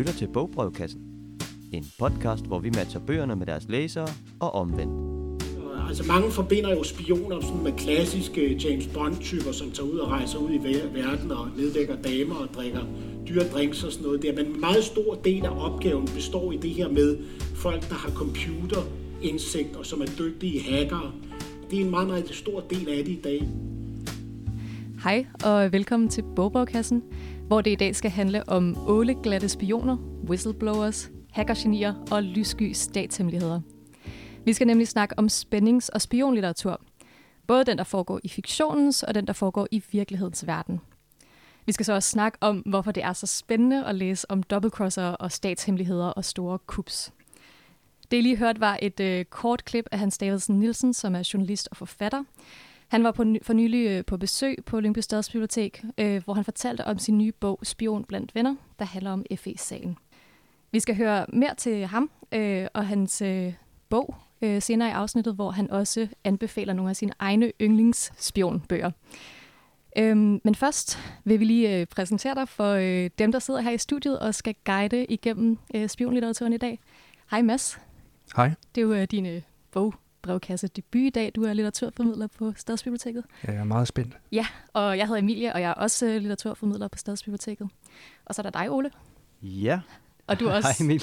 lytter til Bogbrevkassen. En podcast, hvor vi matcher bøgerne med deres læsere og omvendt. Altså mange forbinder jo spioner sådan med klassiske James Bond-typer, som tager ud og rejser ud i verden og neddækker damer og drikker dyre drinks og sådan noget der. Men en meget stor del af opgaven består i det her med folk, der har computerindsigt og som er dygtige hackere. Det er en meget, meget stor del af det i dag. Hej og velkommen til Bogbrevkassen, hvor det i dag skal handle om åleglatte spioner, whistleblowers, hackergenier og lyssky statshemmeligheder. Vi skal nemlig snakke om spændings- og spionlitteratur. Både den, der foregår i fiktionens, og den, der foregår i virkelighedens verden. Vi skal så også snakke om, hvorfor det er så spændende at læse om dobbeltcrosser og statshemmeligheder og store kups. Det, I lige hørt, var et øh, kort klip af Hans Davidsen Nielsen, som er journalist og forfatter. Han var på, for nylig øh, på besøg på Lyngby Stadsbibliotek, øh, hvor han fortalte om sin nye bog Spion blandt venner, der handler om FE-sagen. Vi skal høre mere til ham øh, og hans øh, bog øh, senere i afsnittet, hvor han også anbefaler nogle af sine egne yndlingsspionbøger. Øhm, men først vil vi lige øh, præsentere dig for øh, dem, der sidder her i studiet og skal guide igennem øh, spionlitteraturen i dag. Hej Mads. Hej. Det er jo øh, din øh, bogbrevkasse debut i dag. Du er litteraturformidler på Stadsbiblioteket. Jeg er meget spændt. Ja, og jeg hedder Emilie, og jeg er også øh, litteraturformidler på Stadsbiblioteket. Og så er der dig, Ole. Ja, Og du er også Hej,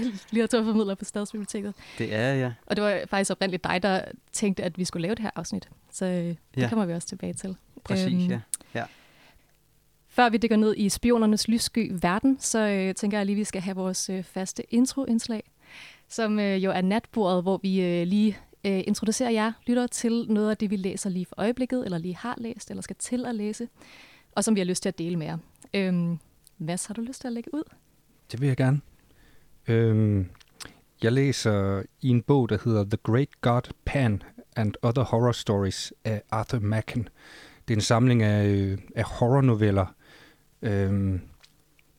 litteraturformidler på Stadsbiblioteket. det er jeg. Og det var faktisk oprindeligt dig, der tænkte, at vi skulle lave det her afsnit. Så øh, det Ja. kommer vi også tilbage til. Præcis, Øhm, ja. ja. Før vi dykker ned i spionernes lyssky verden, så øh, tænker jeg lige, at vi skal have vores øh, faste introindslag, som øh, jo er natbordet, hvor vi øh, lige øh, introducerer jer lytter til noget af det, vi læser lige for øjeblikket, eller lige har læst, eller skal til at læse, og som vi har lyst til at dele med jer. Øhm, Mads, har du lyst til at lægge ud? Det vil jeg gerne. Øhm, jeg læser i en bog, der hedder The Great God Pan and Other Horror Stories af Arthur Machen. Det er en samling af, øh, af horrornoveller. Øhm,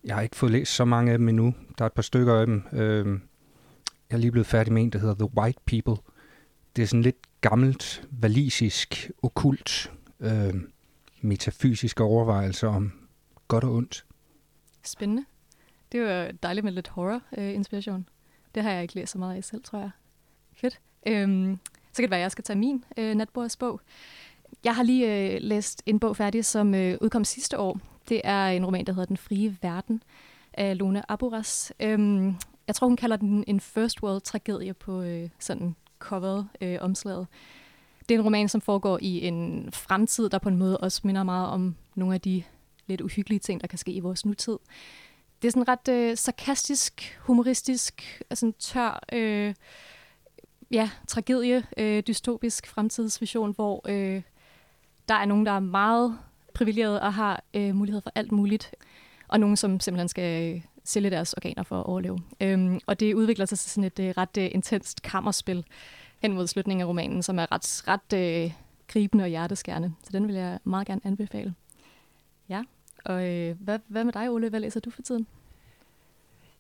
jeg har ikke fået læst så mange af dem endnu. Der er et par stykker af dem. Øhm, jeg er lige blevet færdig med en, der hedder The White People. Det er sådan lidt gammelt, valisisk, okult, øh, metafysiske overvejelser om godt og ondt. Spændende. Det er jo dejligt med lidt horror-inspiration. det har jeg ikke læst så meget af selv, tror jeg. Fedt. Øhm, så kan det være, at jeg skal tage min øh, natbordsbog. Jeg har lige øh, læst en bog færdig, som øh, udkom sidste år. Det er en roman, der hedder Den frie verden af Lone Aburas. Øhm, jeg tror, hun kalder den en first world-tragedie på øh, sådan coveret øh, omslaget. Det er en roman, som foregår i en fremtid, der på en måde også minder meget om nogle af de lidt uhyggelige ting, der kan ske i vores nutid. Det er sådan ret øh, sarkastisk, humoristisk, altså en tør, øh, ja, tragedie, øh, dystopisk fremtidsvision, hvor øh, der er nogen, der er meget privilegeret og har øh, mulighed for alt muligt, og nogen, som simpelthen skal øh, sælge deres organer for at overleve. Øhm, og det udvikler sig til sådan et øh, ret øh, intenst kammerspil hen mod slutningen af romanen, som er ret, ret øh, gribende og hjerteskærende. Så den vil jeg meget gerne anbefale. Ja, og øh, hvad, hvad med dig, Ole? Hvad læser du for tiden?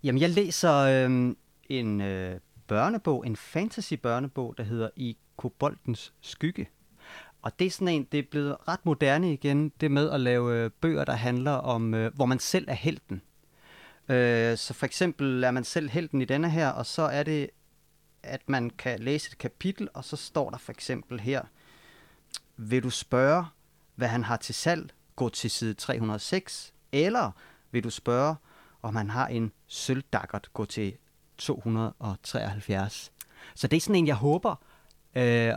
Jamen, jeg læser øh, en øh, børnebog, en fantasy-børnebog, der hedder I koboldens skygge. Og det er sådan en, det er blevet ret moderne igen, det med at lave øh, bøger, der handler om, øh, hvor man selv er helten. Øh, så for eksempel er man selv helten i denne her, og så er det, at man kan læse et kapitel, og så står der for eksempel her, vil du spørge, hvad han har til salg, gå til side 306, eller vil du spørge, om han har en sølvdakkert, gå til 273. Så det er sådan en, jeg håber øh,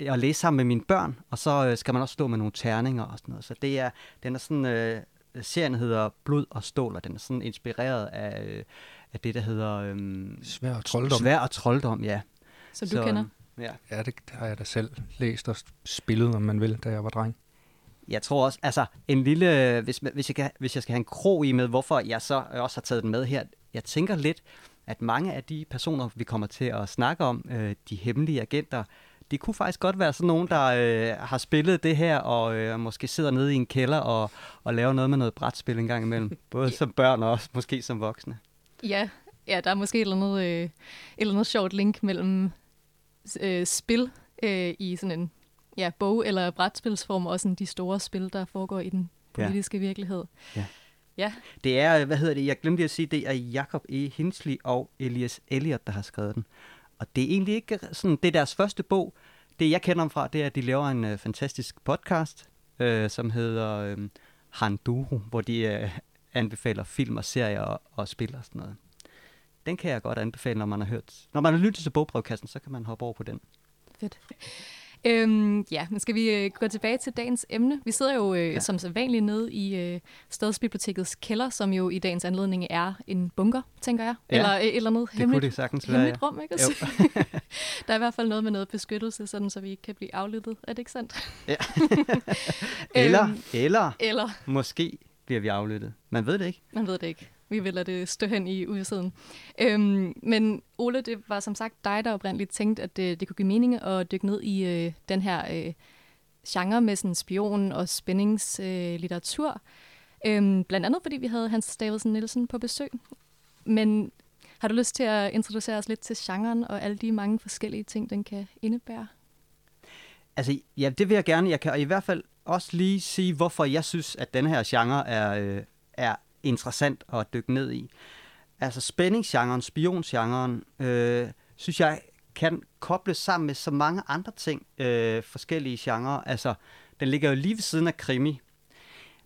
at læse sammen med mine børn, og så øh, skal man også stå med nogle terninger og sådan noget. Så det er, den er sådan, øh, serien hedder Blod og Stål, og den er sådan inspireret af, øh, af det, der hedder øh, Svær og trolddom. Svær og trolddom, ja. Som du kender? Ja. Ja, det har jeg da selv læst og spillet, om man vil, da jeg var dreng. Jeg tror også, altså en lille, hvis, hvis, jeg, kan, hvis jeg skal have en krog i med, hvorfor jeg så også har taget den med her, jeg tænker lidt, at mange af de personer, vi kommer til at snakke om, øh, de hemmelige agenter, det kunne faktisk godt være sådan nogen, der øh, har spillet det her, og øh, måske sidder nede i en kælder og, og laver noget med noget brætspil en gang imellem. Både som børn og også måske som voksne. Ja, ja der er måske et eller andet, øh, et eller andet sjovt link mellem øh, spil øh, i sådan en ja, bog- eller brætspilsform, og sådan de store spil, der foregår i den Ja. politiske virkelighed. Ja. Ja. Det er, hvad hedder det, jeg glemte at sige, det er Jacob E. Hinsley og Elias Elliot, der har skrevet den. Og det er egentlig ikke øh, sådan, det er deres første bog. Det jeg kender dem fra, det er, at de laver en øh, fantastisk podcast, øh, som hedder øh, Handuro, hvor de øh, anbefaler film og serier og, og spil og sådan noget. Den kan jeg godt anbefale, når man har hørt. Når man har lyttet til bogbrevkassen, så kan man hoppe over på den. Fedt. Øhm, ja, men skal vi øh, gå tilbage til dagens emne? Vi sidder jo øh, ja. som så vanligt nede i øh, Stadsbibliotekets kælder, som jo i dagens anledning er en bunker, tænker jeg. Ja, eller øh, et eller andet Det hemmeligt, kunne det sagtens være, hemmeligt ja. rum, ikke? også? Der er i hvert fald noget med noget beskyttelse, sådan så vi ikke kan blive aflyttet. Er det ikke sandt? Ja. Eller, Øhm, eller eller, måske bliver vi aflyttet. Man ved det ikke. man ved det ikke. Vi vil lade det stå hen i udsiden. Øhm, men Ole, det var som sagt dig, der oprindeligt tænkte, at det, det kunne give mening at dykke ned i øh, den her øh, genre med sådan spion- og spændingslitteratur. Øh, øhm, blandt andet, fordi vi havde Hans Davidsen Nielsen på besøg. Men har du lyst til at introducere os lidt til genren og alle de mange forskellige ting, den kan indebære? Altså, ja, det vil jeg gerne. Jeg kan i hvert fald også lige sige, hvorfor jeg synes, at den her genre er, øh, er interessant at dykke ned i. Altså, spændingsgenren, spiongenren, øh, synes jeg kan kobles sammen med så mange andre ting, øh, forskellige genrer. Altså, den ligger jo lige ved siden af krimi,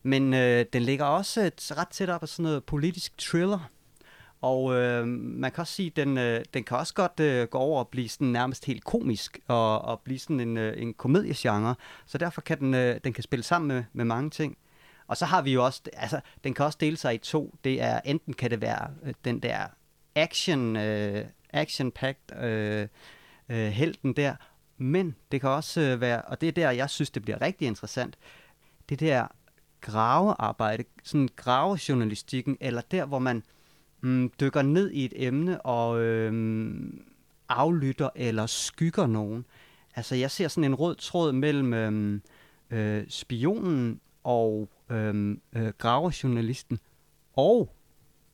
men øh, den ligger også et, ret tæt op af sådan noget politisk thriller. Og øh, man kan også sige, at den, øh, den kan også godt øh, gå over og blive sådan nærmest helt komisk, og, og blive sådan en, øh, en komediegenre. Så derfor kan den, øh, den kan spille sammen med, med mange ting. Og så har vi jo også, altså, den kan også dele sig i to. Det er, enten kan det være øh, den der action, øh, action-packed øh, øh, helten der, men det kan også øh, være, og det er der, jeg synes, det bliver rigtig interessant, det der gravearbejde, sådan gravejournalistikken, eller der, hvor man mm, dykker ned i et emne og øh, aflytter eller skygger nogen. Altså, jeg ser sådan en rød tråd mellem øhm, øh, spionen og øhm, øh, gravejournalisten og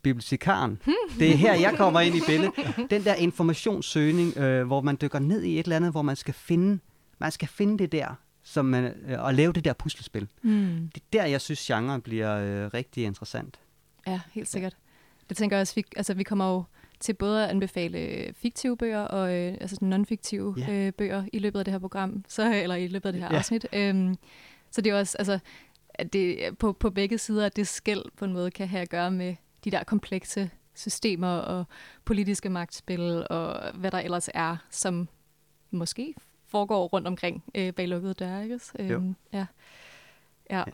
bibliotekaren. Det er her, jeg kommer ind i billedet. Den der informationssøgning, øh, hvor man dykker ned i et eller andet, hvor man skal finde, man skal finde det der, som man, øh, og lave det der puslespil. Mm. Det er der, jeg synes, genren bliver øh, rigtig interessant. Ja, helt sikkert. Det tænker jeg også, vi, altså, vi kommer jo til både at anbefale øh, fiktive bøger og øh, altså non-fiktive Ja. øh, bøger i løbet af det her program, så, eller i løbet af det her Ja. afsnit. Øhm, så det er også, altså, at det på, på begge sider, at det skæld på en måde kan have at gøre med de der komplekse systemer og politiske magtspil og hvad der ellers er, som måske foregår rundt omkring øh, bag lukkede døre, ikke? Jo. Øhm, ja. Ja,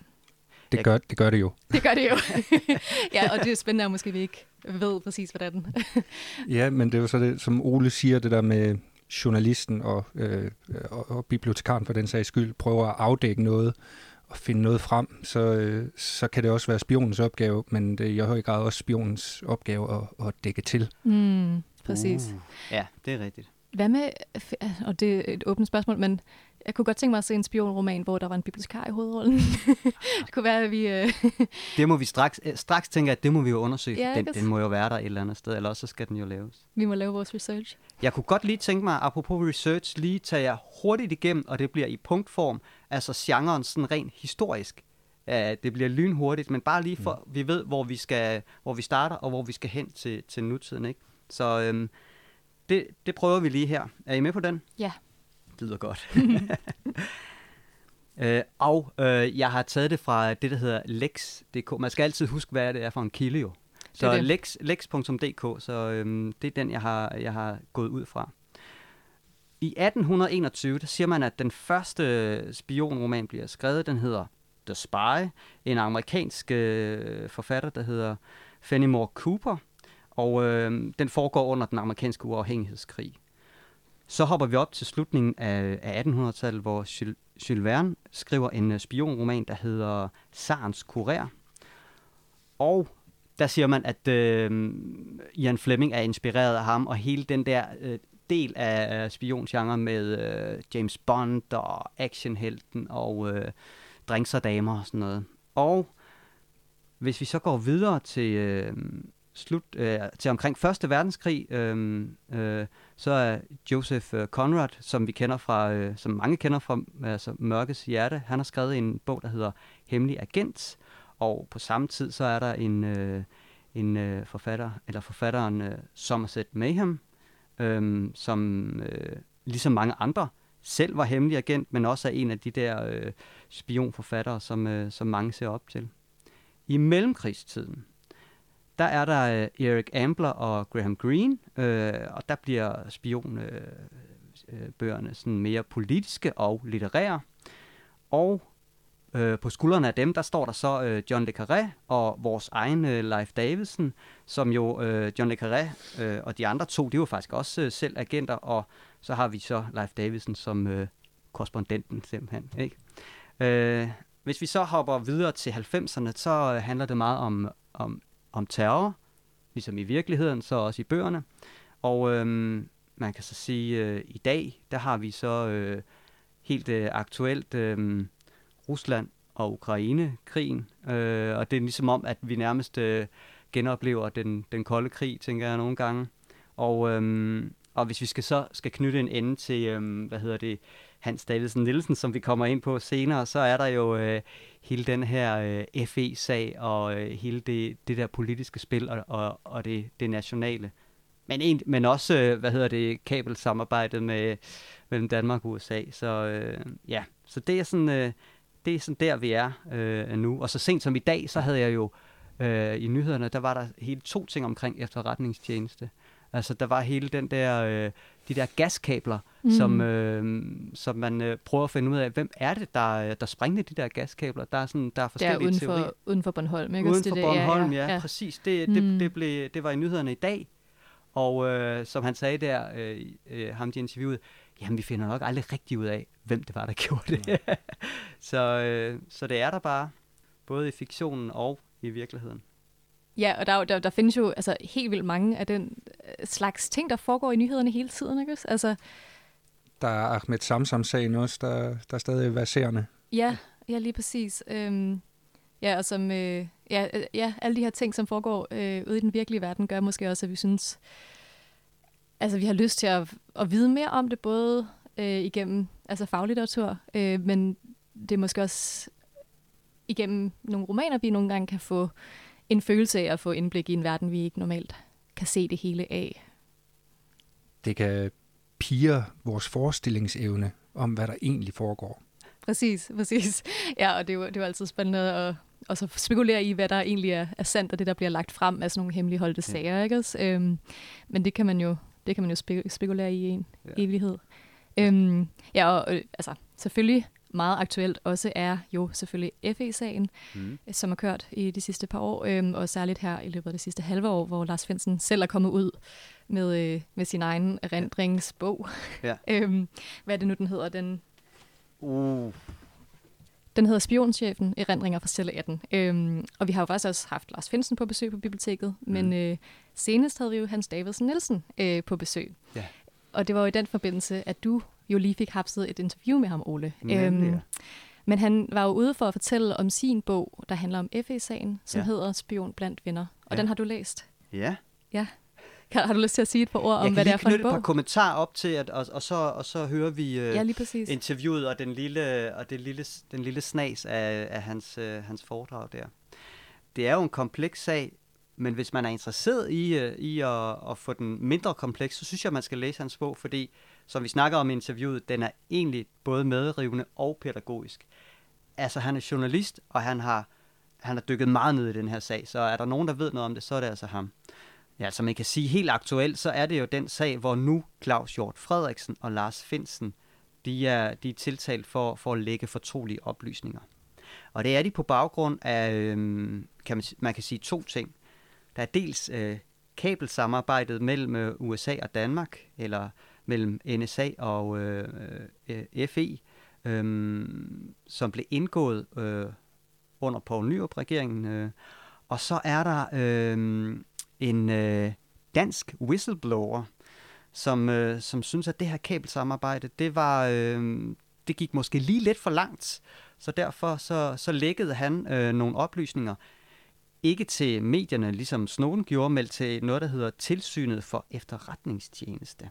Det gør, det gør det jo. det gør det jo. ja, og det er spændende, at måske vi ikke ved præcis, hvordan. Ja, men det er jo så det, som Ole siger, det der med journalisten og, øh, og, og bibliotekaren for den sags skyld prøver at afdække noget og finde noget frem, så, øh, så kan det også være spionens opgave, men det er i høj grad også spionens opgave at, at dække til. Mm, præcis. Uh. Ja, det er rigtigt. Hvad med, og det er et åbent spørgsmål, men jeg kunne godt tænke mig at se en spionroman, hvor der var en bibliotekar i hovedrollen. det kunne være, at vi... Øh, Det må vi straks, øh, straks tænke, at det må vi jo undersøge. Ja, den, den må jo være der et eller andet sted, eller også så skal den jo laves. vi må lave vores research. Jeg kunne godt lige tænke mig, apropos research, lige tage jer hurtigt igennem, og det bliver i punktform, altså genren sådan rent historisk. Uh, det bliver lynhurtigt, men bare lige for, vi ved, hvor vi, skal, hvor vi starter, og hvor vi skal hen til, til nutiden. Ikke? Så øhm, det, det prøver vi lige her. Er I med på den? Ja. Det lyder godt. øh, og øh, jeg har taget det fra det, der hedder lex.dk. Man skal altid huske, hvad det er for en kilde jo. Det er Så det. lex, lex.dk, så øhm, det er den, jeg har, jeg har gået ud fra. I 1821, der siger man, at den første øh, spionroman bliver skrevet. Den hedder The Spy. En amerikansk øh, forfatter, der hedder Fenimore Cooper. Og øh, den foregår under den amerikanske uafhængighedskrig. Så hopper vi op til slutningen af, af 1800-tallet, hvor Jules, Jules Verne skriver en øh, spionroman, der hedder Sarens Kurér. Og der siger man, at øh, Ian Fleming er inspireret af ham, og hele den der øh, del af spiongenre med øh, James Bond og actionhelten og øh, drinks og damer og sådan noget. Og hvis vi så går videre til øh, slut øh, til omkring Første Verdenskrig, øh, øh, så er Joseph øh, Conrad, som vi kender fra, øh, som mange kender fra altså Mørkets Hjerte, han har skrevet en bog, der hedder Hemmelig Agent, og på samme tid så er der en, øh, en øh, forfatter, eller forfatteren øh, Somerset Mayhem, øh, som øh, ligesom mange andre selv var hemmelig agent, men også er en af de der øh, spionforfattere, som, øh, som mange ser op til. I mellemkrigstiden, der er der øh, Eric Ambler og Graham Greene, øh, og der bliver spionbøgerne øh, øh, sådan mere politiske og litterære. Og øh, på skuldrene af dem, der står der så øh, John le Carré og vores egen øh, Leif Davidson, som jo, øh, John le Carré øh, og de andre to, de var faktisk også øh, selv agenter, og så har vi så Leif Davidson som øh, korrespondenten simpelthen. Ikke? Øh, hvis vi så hopper videre til 90'erne, så øh, handler det meget om, om, om terror, ligesom i virkeligheden, så også i bøgerne. Og øh, man kan så sige, øh, i dag, der har vi så øh, helt øh, aktuelt øh, Rusland og Ukraine-krigen. Øh, og det er ligesom om, at vi nærmest øh, genoplever den, den kolde krig, tænker jeg nogle gange. Og, øhm, og hvis vi skal så skal knytte en ende til, øhm, hvad hedder det, Hans Davidsen Nielsen, som vi kommer ind på senere, så er der jo øh, hele den her øh, FE-sag og øh, hele det, det der politiske spil og, og, og det, det nationale. Men, en, men også, øh, hvad hedder det, kabelsamarbejdet med, mellem Danmark og USA. Så øh, ja, så det er sådan, øh, det er sådan der, vi er øh, nu. Og så sent som i dag, så havde jeg jo øh, i nyhederne, der var der hele to ting omkring efterretningstjeneste. Altså, der var hele den der, øh, de der gaskabler, mm. som, øh, som man øh, prøver at finde ud af, hvem er det, der, der sprængte de der gaskabler? Der er, sådan, der er forskellige ja, uden for, teorier. uden for Bornholm, ikke? Uden for det, Bornholm, ja, ja, ja. præcis. Det, det, Mm. det, blev, det var i nyhederne i dag, og øh, som han sagde der, øh, øh, ham de interviewede, jamen vi finder nok aldrig rigtig ud af, hvem det var, der gjorde det. så, øh, så det er der bare, både i fiktionen og i virkeligheden. Ja, og der, er der, der findes jo altså, helt vildt mange af den øh, slags ting, der foregår i nyhederne hele tiden, ikke? også? Altså, Der er Ahmed Samsam-sagen også, der, der er stadig verserende. ja, ja, lige præcis. Øhm, ja, og som, øh, ja, øh, ja, alle de her ting, som foregår øh, ude i den virkelige verden, gør måske også, at vi synes, altså vi har lyst til at, at vide mere om det, både øh, igennem altså faglitteratur, øh, men det er måske også igennem nogle romaner, vi nogle gange kan få en følelse af at få indblik i en verden, vi ikke normalt kan se det hele af. Det kan pire vores forestillingsevne om, hvad der egentlig foregår. Præcis, præcis. Ja, og det er jo, det er jo altid spændende at, og så spekulere i, hvad der egentlig er, er sandt, og det, der bliver lagt frem af sådan nogle hemmeligholdte Ja. sager. Ikke? også? Øhm, men det kan man jo, det kan man jo spe, spekulere i en ja. evighed. Øhm, ja, og øh, altså, selvfølgelig meget aktuelt også er jo selvfølgelig FE-sagen, Mm. som har kørt i de sidste par år, øhm, og særligt her i løbet af det sidste halve år, hvor Lars Finsen selv er kommet ud med, øh, med sin egen erindringsbog. Ja. øhm, hvad er det nu, den hedder? Den, Uh, den hedder Spionchefen, erindringer fra celle 18. Øhm, og vi har jo faktisk også haft Lars Finsen på besøg på biblioteket, mm. men øh, senest havde vi jo Hans Davidsen Nielsen øh, på besøg. Ja. Og det var jo i den forbindelse, at du jo lige fik hapset et interview med ham, Ole. Nemlig, ja. men han var jo ude for at fortælle om sin bog, der handler om FE-sagen, som Ja. ja. hedder Spion blandt venner. Og Ja. ja. den har du læst. ja. Kan, har du lyst til at sige et par ord Jeg om, kan hvad det er for en knytte et par bog? kommentarer op til, at, og, og, så, og så hører vi øh, Ja, interviewet og den lille, og det lille, den lille snas af, af hans, øh, hans foredrag der. Det er jo en kompleks sag, men hvis man er interesseret i, øh, i at, at få den mindre kompleks, så synes jeg, man skal læse hans bog, fordi, som vi snakker om i interviewet, den er egentlig både medrivende og pædagogisk. Altså, han er journalist, og han har, han har dykket meget ned i den her sag, så er der nogen, der ved noget om det, så er det altså ham. Ja, som man kan sige helt aktuelt, så er det jo den sag, hvor nu Claus Hjort Frederiksen og Lars Finsen, de er, de er tiltalt for, for at lægge fortrolige oplysninger. Og det er de på baggrund af, øhm, kan man, man kan sige to ting. Der er dels øh, kabelsamarbejdet mellem øh, USA og Danmark, eller mellem NSA og øh, øh, FE, øh, som blev indgået øh, under Poul Nyrup-regeringen. Øh, og så er der øh, en øh, dansk whistleblower, som, øh, som synes, at det her kabelsamarbejde, det var, øh, det gik måske lige lidt for langt. Så derfor så, så lækkede han øh, nogle oplysninger, ikke til medierne, ligesom Snowden gjorde, men til noget, der hedder Tilsynet for Efterretningstjeneste.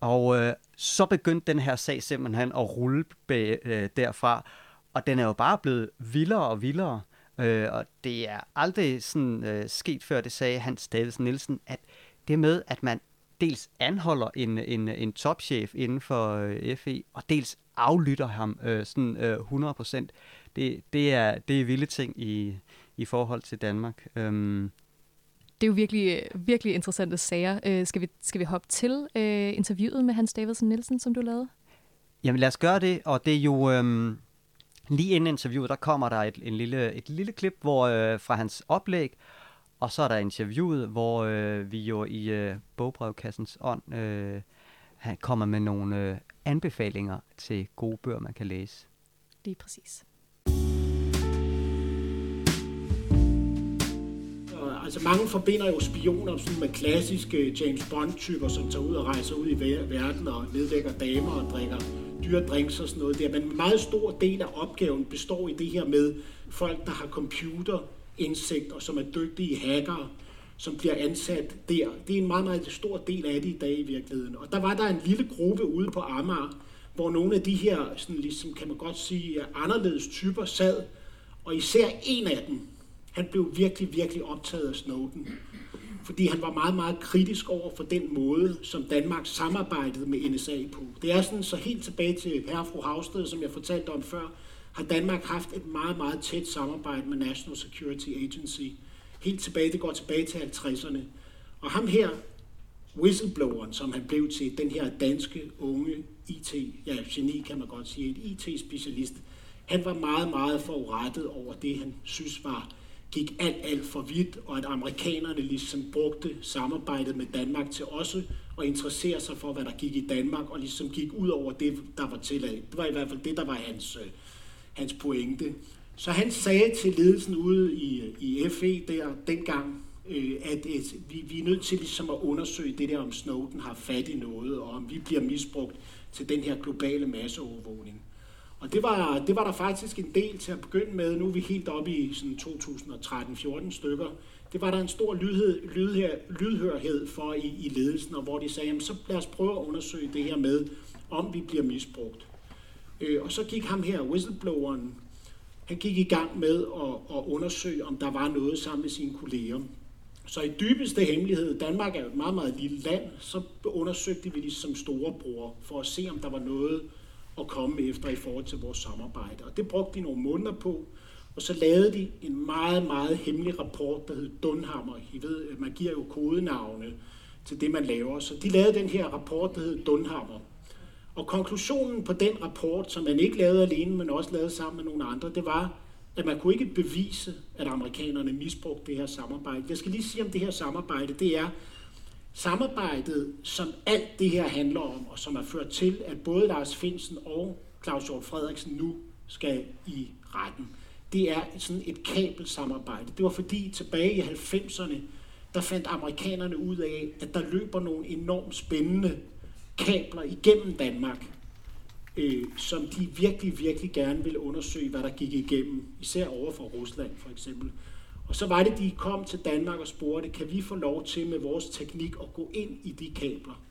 Og øh, så begyndte den her sag simpelthen at rulle bag, øh, derfra, og den er jo bare blevet vildere og vildere. Øh, og det er aldrig sådan øh, sket før, det sagde Hans Davidsen Nielsen, at det med, at man dels anholder en, en, en topchef inden for øh, FE, og dels aflytter ham øh, sådan øh, 100%, det, det, er, det er vilde ting i, i forhold til Danmark. Øhm. Det er jo virkelig, virkelig interessante sager. Øh, skal, vi, skal vi hoppe til øh, interviewet med Hans Davidsen Nielsen, som du lavede? Jamen lad os gøre det, og det er jo... Øhm, lige inden interviewet, der kommer der et, en lille, et lille klip hvor øh, fra hans oplæg, og så er der interviewet, hvor øh, vi jo i øh, bogbrevkassens ånd øh, han kommer med nogle øh, anbefalinger til gode bøger, man kan læse. Lige præcis. Altså mange forbinder jo spioner sådan med klassiske James Bond-typer, som tager ud og rejser ud i verden og nedlægger damer og drikker dyre drinks og sådan noget der. Men en meget stor del af opgaven består i det her med folk, der har computerindsigt og som er dygtige hackere, som bliver ansat der. Det er en meget, meget stor del af det i dag i virkeligheden. Og der var der en lille gruppe ude på Amager, hvor nogle af de her, sådan ligesom, kan man godt sige, anderledes typer sad, og især en af dem, han blev virkelig, virkelig optaget af Snowden. Fordi han var meget, meget kritisk over for den måde, som Danmark samarbejdede med NSA på. Det er sådan, så helt tilbage til herre fru Havsted, som jeg fortalte om før, har Danmark haft et meget, meget tæt samarbejde med National Security Agency. Helt tilbage, det går tilbage til 50'erne. Og ham her, whistlebloweren, som han blev til, den her danske unge IT, ja, geni kan man godt sige, et IT-specialist, han var meget, meget forurettet over det, han synes var gik alt, alt for vidt, og at amerikanerne ligesom brugte samarbejdet med Danmark til også at interessere sig for, hvad der gik i Danmark, og ligesom gik ud over det, der var tilladt. Det var i hvert fald det, der var hans, øh, hans pointe. Så han sagde til ledelsen ude i, i FE der dengang, øh, at et, vi, vi er nødt til ligesom at undersøge det der, om Snowden har fat i noget, og om vi bliver misbrugt til den her globale masseovervågning. Og det var, det var der faktisk en del til at begynde med. Nu er vi helt oppe i sådan 2013-14 stykker. Det var der en stor lydhed, lydher, lydhørhed for i, i ledelsen, og hvor de sagde, jamen, så lad os prøve at undersøge det her med, om vi bliver misbrugt. Øh, og så gik ham her, whistlebloweren, han gik i gang med at, at undersøge, om der var noget sammen med sine kolleger. Så i dybeste hemmelighed, Danmark er et meget, meget lille land, så undersøgte vi det som storebror, for at se, om der var noget, at komme efter i forhold til vores samarbejde. Og det brugte de nogle måneder på, og så lavede de en meget, meget hemmelig rapport, der hed Dunhammer. I ved, man giver jo kodenavne til det, man laver. Så de lavede den her rapport, der hed Dunhammer. Og konklusionen på den rapport, som man ikke lavede alene, men også lavede sammen med nogle andre, det var, at man kunne ikke bevise, at amerikanerne misbrugte det her samarbejde. Jeg skal lige sige om det her samarbejde, det er, Samarbejdet, som alt det her handler om, og som har ført til, at både Lars Finsen og Claus Hjort Frederiksen nu skal i retten, det er sådan et kabelsamarbejde. Det var fordi tilbage i 90'erne, der fandt amerikanerne ud af, at der løber nogle enormt spændende kabler igennem Danmark, øh, som de virkelig, virkelig gerne ville undersøge, hvad der gik igennem, især over for Rusland for eksempel. Og så var det, de kom til Danmark og spurgte, kan vi få lov til med vores teknik at gå ind i de kabler?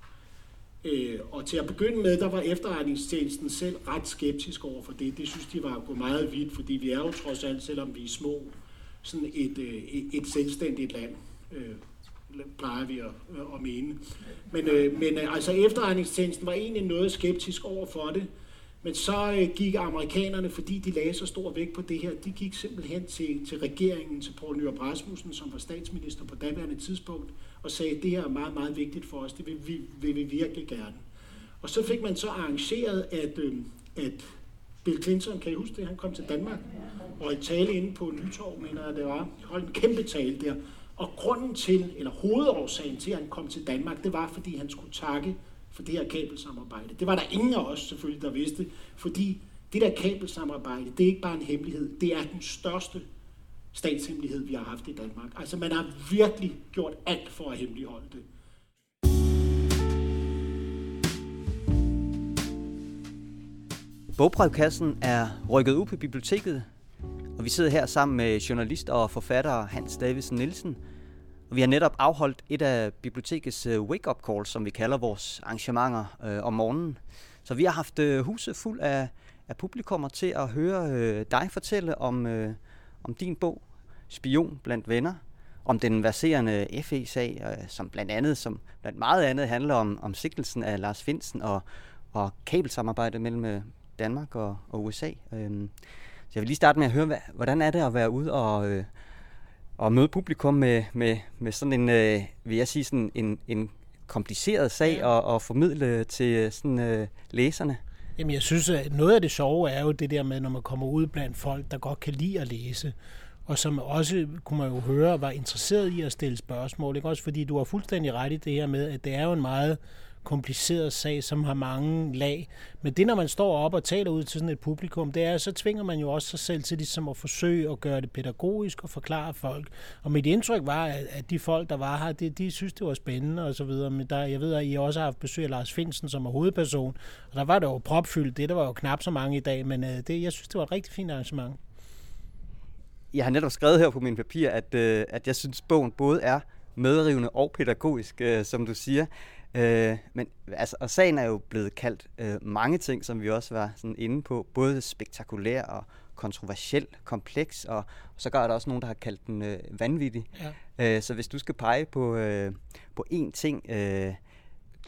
Øh, og til at begynde med, der var efterretningstjenesten selv ret skeptisk over for det. Det synes de var gå meget vidt, fordi vi er jo trods alt, selvom vi er små, sådan et, et, et selvstændigt land, øh, plejer vi at, at mene. Men, øh, men øh, altså efterretningstjenesten var egentlig noget skeptisk over for det, men så øh, gik amerikanerne, fordi de lagde så stor vægt på det her, de gik simpelthen til, til regeringen, til Poul Nyrup Rasmussen, som var statsminister på daværende tidspunkt, og sagde, at det her er meget, meget vigtigt for os, det vil vi, vil vi virkelig gerne. Og så fik man så arrangeret, at, øh, at Bill Clinton, kan I huske det, han kom til Danmark, og i tale inde på Nytorv, mener jeg det var, holdt en kæmpe tale der. Og grunden til, eller hovedårsagen til, at han kom til Danmark, det var, fordi han skulle takke for det her kabelsamarbejde. Det var der ingen af os selvfølgelig, der vidste, fordi det der kabelsamarbejde, det er ikke bare en hemmelighed, det er den største statshemmelighed, vi har haft i Danmark. Altså man har virkelig gjort alt for at hemmeligholde det. Bogbrevkassen er rykket ud på biblioteket, og vi sidder her sammen med journalist og forfatter Hans Davidsen Nielsen, vi har netop afholdt et af bibliotekets øh, wake-up calls, som vi kalder vores arrangementer øh, om morgenen. Så vi har haft øh, huset fuld af, af publikummer til at høre øh, dig fortælle om, øh, om din bog, Spion blandt venner, om den verserende FE-sag, øh, som blandt andet, som blandt meget andet handler om, om sigtelsen af Lars Finsen og, og kabelsamarbejdet mellem øh, Danmark og, og USA. Øh, så jeg vil lige starte med at høre, hvad, hvordan er det at være ude og, øh, og møde publikum med, med, med sådan en, øh, vil jeg sige, sådan en, en kompliceret sag og, og formidle til sådan, øh, læserne? Jamen, jeg synes, at noget af det sjove er jo det der med, når man kommer ud blandt folk, der godt kan lide at læse, og som også, kunne man jo høre, var interesseret i at stille spørgsmål. Ikke? Også fordi du har fuldstændig ret i det her med, at det er jo en meget kompliceret sag, som har mange lag. Men det, når man står op og taler ud til sådan et publikum, det er, så tvinger man jo også sig selv til ligesom at forsøge at gøre det pædagogisk og forklare folk. Og mit indtryk var, at de folk, der var her, de, de synes, det var spændende og så videre. Men der, jeg ved, at I også har haft besøg af Lars Finsen, som er hovedperson. Og der var det jo propfyldt. Det der var jo knap så mange i dag, men øh, det, jeg synes, det var et rigtig fint arrangement. Jeg har netop skrevet her på min papir, at, øh, at jeg synes, bogen både er medrivende og pædagogisk, øh, som du siger. Øh, men altså, og sagen er jo blevet kaldt øh, mange ting, som vi også var sådan inde på, både spektakulær og kontroversiel, kompleks, og, og så gør der også nogen, der har kaldt den øh, vanvittig. Ja. Øh, så hvis du skal pege på, øh, på én ting, øh,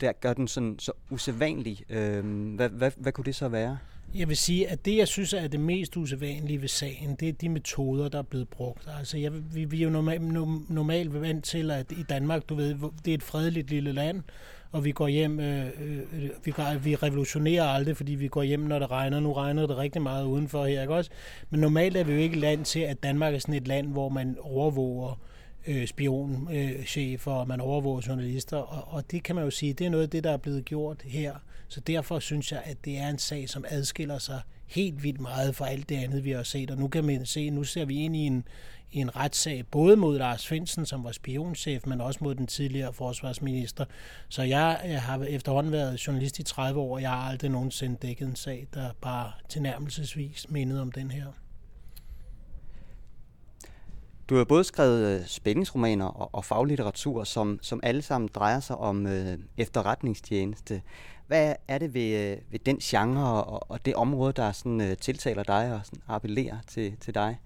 der gør den sådan så usædvanlig, øh, hvad, hvad, hvad kunne det så være? Jeg vil sige, at det, jeg synes er det mest usædvanlige ved sagen, det er de metoder, der er blevet brugt. Altså, jeg, vi, vi er jo normalt, normalt vant til, at i Danmark, du ved, det er et fredeligt lille land, og vi går hjem, øh, øh, øh vi, vi revolutionerer aldrig, fordi vi går hjem, når det regner. Nu regner det rigtig meget udenfor her, ikke også? Men normalt er vi jo ikke land til, at Danmark er sådan et land, hvor man overvåger øh, spionchefer, øh, og man overvåger journalister, og, og det kan man jo sige, det er noget af det, der er blevet gjort her. Så derfor synes jeg, at det er en sag, som adskiller sig helt vildt meget fra alt det andet, vi har set. Og nu kan man se, nu ser vi ind i en, i en retssag, både mod Lars Finsen, som var spionchef, men også mod den tidligere forsvarsminister. Så jeg, jeg har efterhånden været journalist i 30 år, og jeg har aldrig nogensinde dækket en sag, der bare tilnærmelsesvis mindede om den her. Du har både skrevet øh, spændingsromaner og, og faglitteratur, som, som alle sammen drejer sig om øh, efterretningstjeneste. Hvad er det ved, øh, ved den genre og, og det område, der sådan, øh, tiltaler dig og sådan, appellerer til, til dig?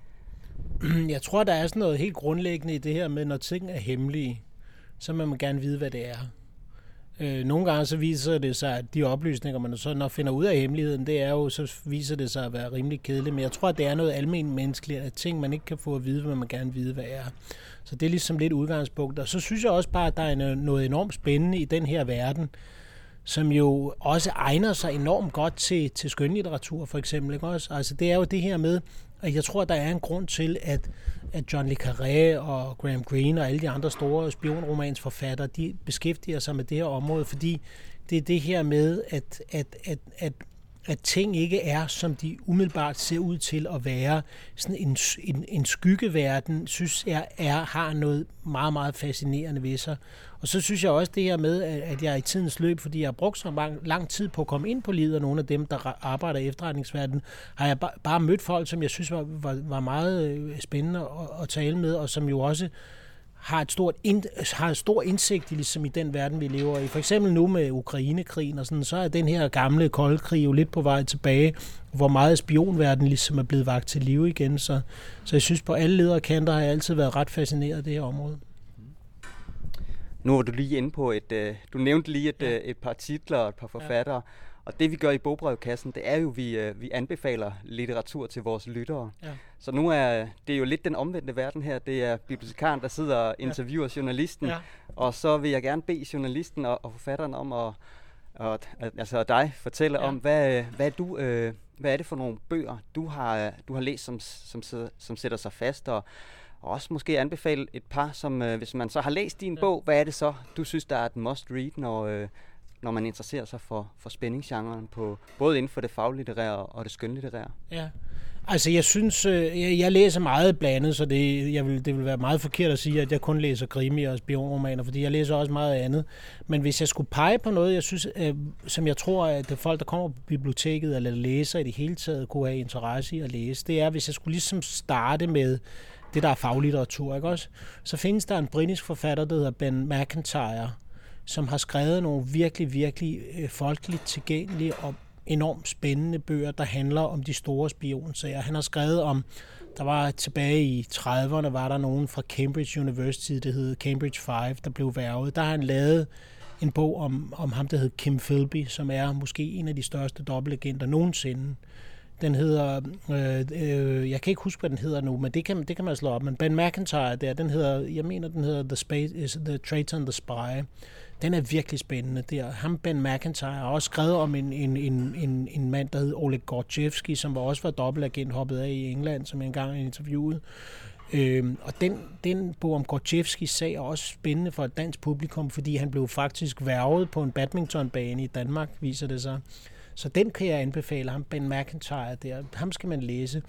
Jeg tror, der er sådan noget helt grundlæggende i det her med, når ting er hemmelige, så må man gerne vide, hvad det er. Øh, nogle gange så viser det sig, at de oplysninger, man så når finder ud af hemmeligheden, det er jo, så viser det sig at være rimelig kedeligt. Men jeg tror, at det er noget almindeligt menneskeligt, at ting, man ikke kan få at vide, hvad man gerne vil vide, hvad er. Så det er ligesom lidt udgangspunkt. Og så synes jeg også bare, at der er noget enormt spændende i den her verden, som jo også egner sig enormt godt til, til skønlitteratur, for eksempel. Ikke også? Altså, det er jo det her med, og jeg tror, der er en grund til, at, at John le Carré og Graham Greene og alle de andre store spionromansforfattere, de beskæftiger sig med det her område, fordi det er det her med, at, at, at, at at ting ikke er, som de umiddelbart ser ud til at være. Sådan en, en, en skyggeverden, synes jeg, er, har noget meget, meget fascinerende ved sig. Og så synes jeg også det her med, at jeg i tidens løb, fordi jeg har brugt så lang, lang tid på at komme ind på livet af nogle af dem, der arbejder i efterretningsverdenen, har jeg bare mødt folk, som jeg synes var, var, var meget øh, spændende at, at tale med, og som jo også har, et stort ind, har et stor indsigt i, ligesom i den verden, vi lever i. For eksempel nu med Ukrainekrigen og sådan, så er den her gamle kolde krig jo lidt på vej tilbage, hvor meget spionverden ligesom er blevet vagt til live igen. Så, så jeg synes, på alle ledere kanter har jeg altid været ret fascineret af det her område. Nu var du lige inde på et, uh, du nævnte lige et, ja. uh, et par titler og et par forfattere. Ja. Og det vi gør i bogbrevkassen, det er jo, at vi, uh, vi anbefaler litteratur til vores lyttere. Ja. Så nu er det er jo lidt den omvendte verden her. Det er bibliotekaren, der sidder og interviewer ja. journalisten. Ja. Og så vil jeg gerne bede journalisten og, og forfatteren om at, og, altså dig fortælle ja. om, hvad, hvad, du, uh, hvad er det for nogle bøger, du har, du har læst, som, som, som sætter sig fast, og og også måske anbefale et par, som øh, hvis man så har læst din ja. bog, hvad er det så, du synes, der er et must read, når, øh, når man interesserer sig for, for spændingsgenren, på, både inden for det faglitterære og det skønlitterære? Ja, altså jeg synes, øh, jeg, jeg læser meget blandet, så det, jeg vil, det vil være meget forkert at sige, at jeg kun læser krimi og spionromaner, fordi jeg læser også meget andet. Men hvis jeg skulle pege på noget, jeg synes, øh, som jeg tror, at det folk, der kommer på biblioteket eller læser i det hele taget, kunne have interesse i at læse, det er, hvis jeg skulle ligesom starte med det, der er faglitteratur, ikke også? Så findes der en britisk forfatter, der hedder Ben McIntyre, som har skrevet nogle virkelig, virkelig øh, folkeligt tilgængelige og enormt spændende bøger, der handler om de store spionsager. Han har skrevet om, der var tilbage i 30'erne, var der nogen fra Cambridge University, det hed Cambridge 5, der blev værvet. Der har han lavet en bog om, om ham, der hed Kim Philby, som er måske en af de største dobbeltagenter nogensinde. Den hedder, øh, øh, jeg kan ikke huske, hvad den hedder nu, men det kan, det kan man slå op. Men Ben McIntyre der, den hedder, jeg mener, den hedder The, Space, is øh, The Traitor and the Spy. Den er virkelig spændende der. Ham, Ben McIntyre, har også skrevet om en, en, en, en, en mand, der hed Oleg Gorchevsky, som var også var dobbeltagent hoppet af i England, som jeg engang interviewede. Øhm, og den, den bog om Gorchevskis sag er også spændende for et dansk publikum, fordi han blev faktisk værvet på en badmintonbane i Danmark, viser det sig. Så den kan jeg anbefale ham, Ben McIntyre der. Ham skal man læse.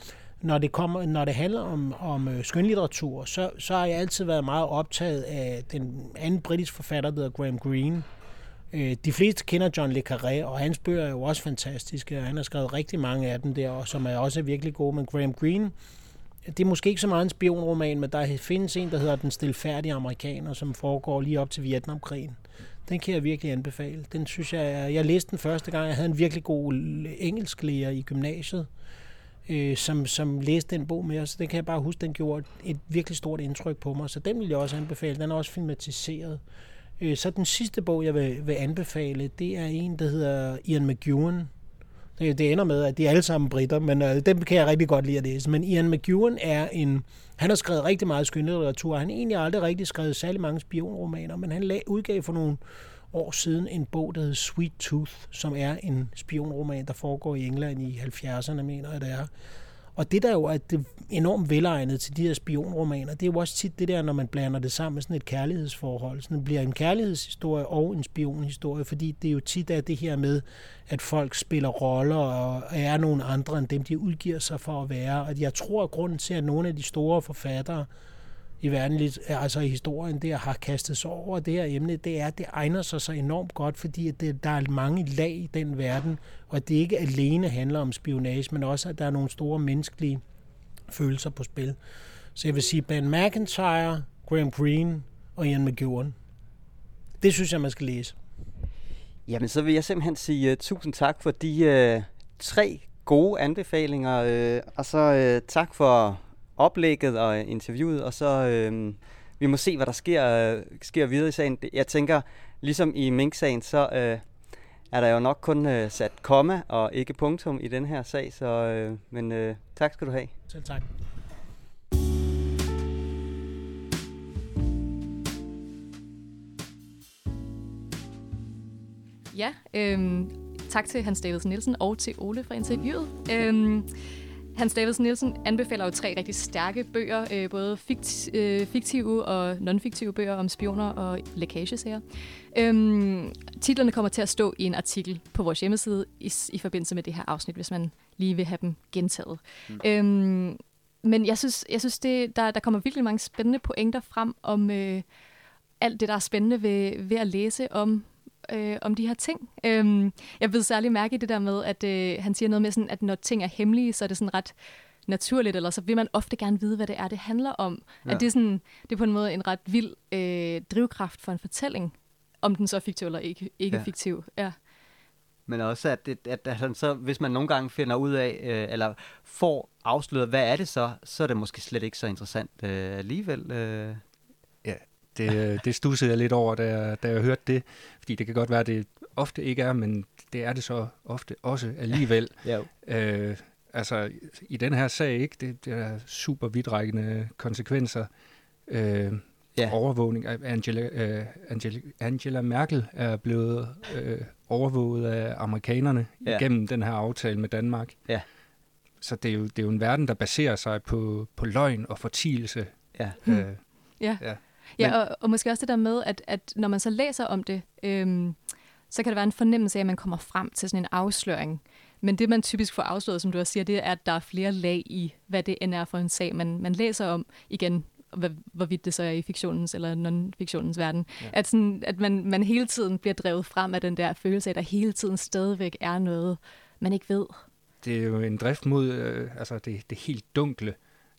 Når det, kommer, når det handler om, om øh, skønlitteratur, så, så har jeg altid været meget optaget af den anden britisk forfatter, der hedder Graham Greene. Øh, de fleste kender John Le Carré, og hans bøger er jo også fantastiske, og han har skrevet rigtig mange af dem der, som er også virkelig gode. Men Graham Greene, det er måske ikke så meget en spionroman, men der findes en, der hedder Den stilfærdige amerikaner, som foregår lige op til Vietnamkrigen. Den kan jeg virkelig anbefale. Den synes jeg, jeg læste den første gang. Jeg havde en virkelig god engelsklærer i gymnasiet, øh, som, som læste den bog med os. Den kan jeg bare huske, den gjorde et virkelig stort indtryk på mig. Så den vil jeg også anbefale. Den er også filmatiseret. Øh, så den sidste bog, jeg vil, vil anbefale, det er en, der hedder Ian McEwan. Det, det ender med, at de er alle sammen britter, men øh, dem kan jeg rigtig godt lide at læse. Men Ian McEwan er en... Han har skrevet rigtig meget skønlitteratur. Han har egentlig aldrig rigtig skrevet særlig mange spionromaner, men han lag, udgav for nogle år siden en bog, der hedder Sweet Tooth, som er en spionroman, der foregår i England i 70'erne, mener jeg det er. Og det der jo er det enormt velegnet til de her spionromaner, det er jo også tit det der, når man blander det sammen med sådan et kærlighedsforhold. Så det bliver en kærlighedshistorie og en spionhistorie, fordi det er jo tit er det her med, at folk spiller roller og er nogen andre end dem, de udgiver sig for at være. Og jeg tror, at grunden til, at nogle af de store forfattere i verden, altså i historien, der har kastet sig over det her emne, det er, at det egner sig så enormt godt, fordi at det, der er mange lag i den verden, og at det ikke alene handler om spionage, men også, at der er nogle store menneskelige følelser på spil. Så jeg vil sige Ben McIntyre, Graham Greene og Ian McEwan. Det synes jeg, man skal læse. Jamen, så vil jeg simpelthen sige uh, tusind tak for de uh, tre gode anbefalinger, uh, og så uh, tak for oplægget og interviewet, og så øh, vi må se, hvad der sker, øh, sker videre i sagen. Jeg tænker, ligesom i Mink-sagen, så øh, er der jo nok kun øh, sat komma og ikke punktum i den her sag, så øh, men øh, tak skal du have. Selv tak. Ja, øh, tak til Hans Davidsen Nielsen og til Ole for interviewet. Øh, Hans Davidsen Nielsen anbefaler jo tre rigtig stærke bøger, øh, både fikt, øh, fiktive og non-fiktive bøger om spioner og lækagesager. Øhm, titlerne kommer til at stå i en artikel på vores hjemmeside i, i forbindelse med det her afsnit, hvis man lige vil have dem gentaget. Mm. Øhm, men jeg synes, jeg synes det, der, der kommer virkelig mange spændende pointer frem om øh, alt det, der er spændende ved, ved at læse om øh, om de her ting. Øhm, jeg ved særlig mærke i det der med, at øh, han siger noget med, sådan, at når ting er hemmelige, så er det sådan ret naturligt, eller så vil man ofte gerne vide, hvad det er, det handler om. Ja. At det er, sådan, det er på en måde en ret vild øh, drivkraft for en fortælling, om den så er fiktiv eller ikke, ikke ja. fiktiv. Ja. Men også, at, det, at, at så, hvis man nogle gange finder ud af, øh, eller får afsløret, hvad er det så, så er det måske slet ikke så interessant øh, alligevel. Øh. Det, det stussede jeg lidt over, da jeg, da jeg hørte det, fordi det kan godt være, at det ofte ikke er, men det er det så ofte også alligevel. ja. øh, altså, i den her sag, ikke, det, det er super vidtrækkende konsekvenser. Øh, ja. Overvågning af Angela, øh, Angela, Angela Merkel er blevet øh, overvåget af amerikanerne ja. gennem den her aftale med Danmark. Ja. Så det er, jo, det er jo en verden, der baserer sig på, på løgn og fortielse. Ja. Øh, ja. ja. Ja, og, og måske også det der med, at, at når man så læser om det, øhm, så kan der være en fornemmelse af, at man kommer frem til sådan en afsløring. Men det, man typisk får afsløret, som du også siger, det er, at der er flere lag i, hvad det end er for en sag, man, man læser om. Igen, hvad, hvorvidt det så er i fiktionens eller non-fiktionens verden. Ja. At, sådan, at man, man hele tiden bliver drevet frem af den der følelse af, at der hele tiden stadigvæk er noget, man ikke ved. Det er jo en drift mod øh, altså det, det helt dunkle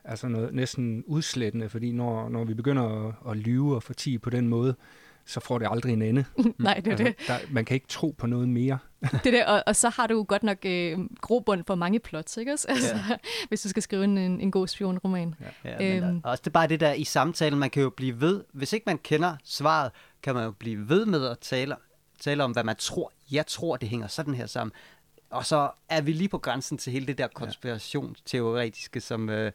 altså noget næsten udslættende, fordi når, når vi begynder at, at lyve og fortige på den måde, så får det aldrig en ende. Nej, det er Altså, det. der, man kan ikke tro på noget mere. det, er det og, og så har du godt nok øh, grobund for mange plots, ikke også? Altså, hvis du skal skrive en, en, god spionroman. Ja, men Øhm. øhm. også det er bare det der i samtalen, man kan jo blive ved, hvis ikke man kender svaret, kan man jo blive ved med at tale, tale om, hvad man tror. Jeg tror, det hænger sådan her sammen. Og så er vi lige på grænsen til hele det der konspirationsteoretiske, som, øh,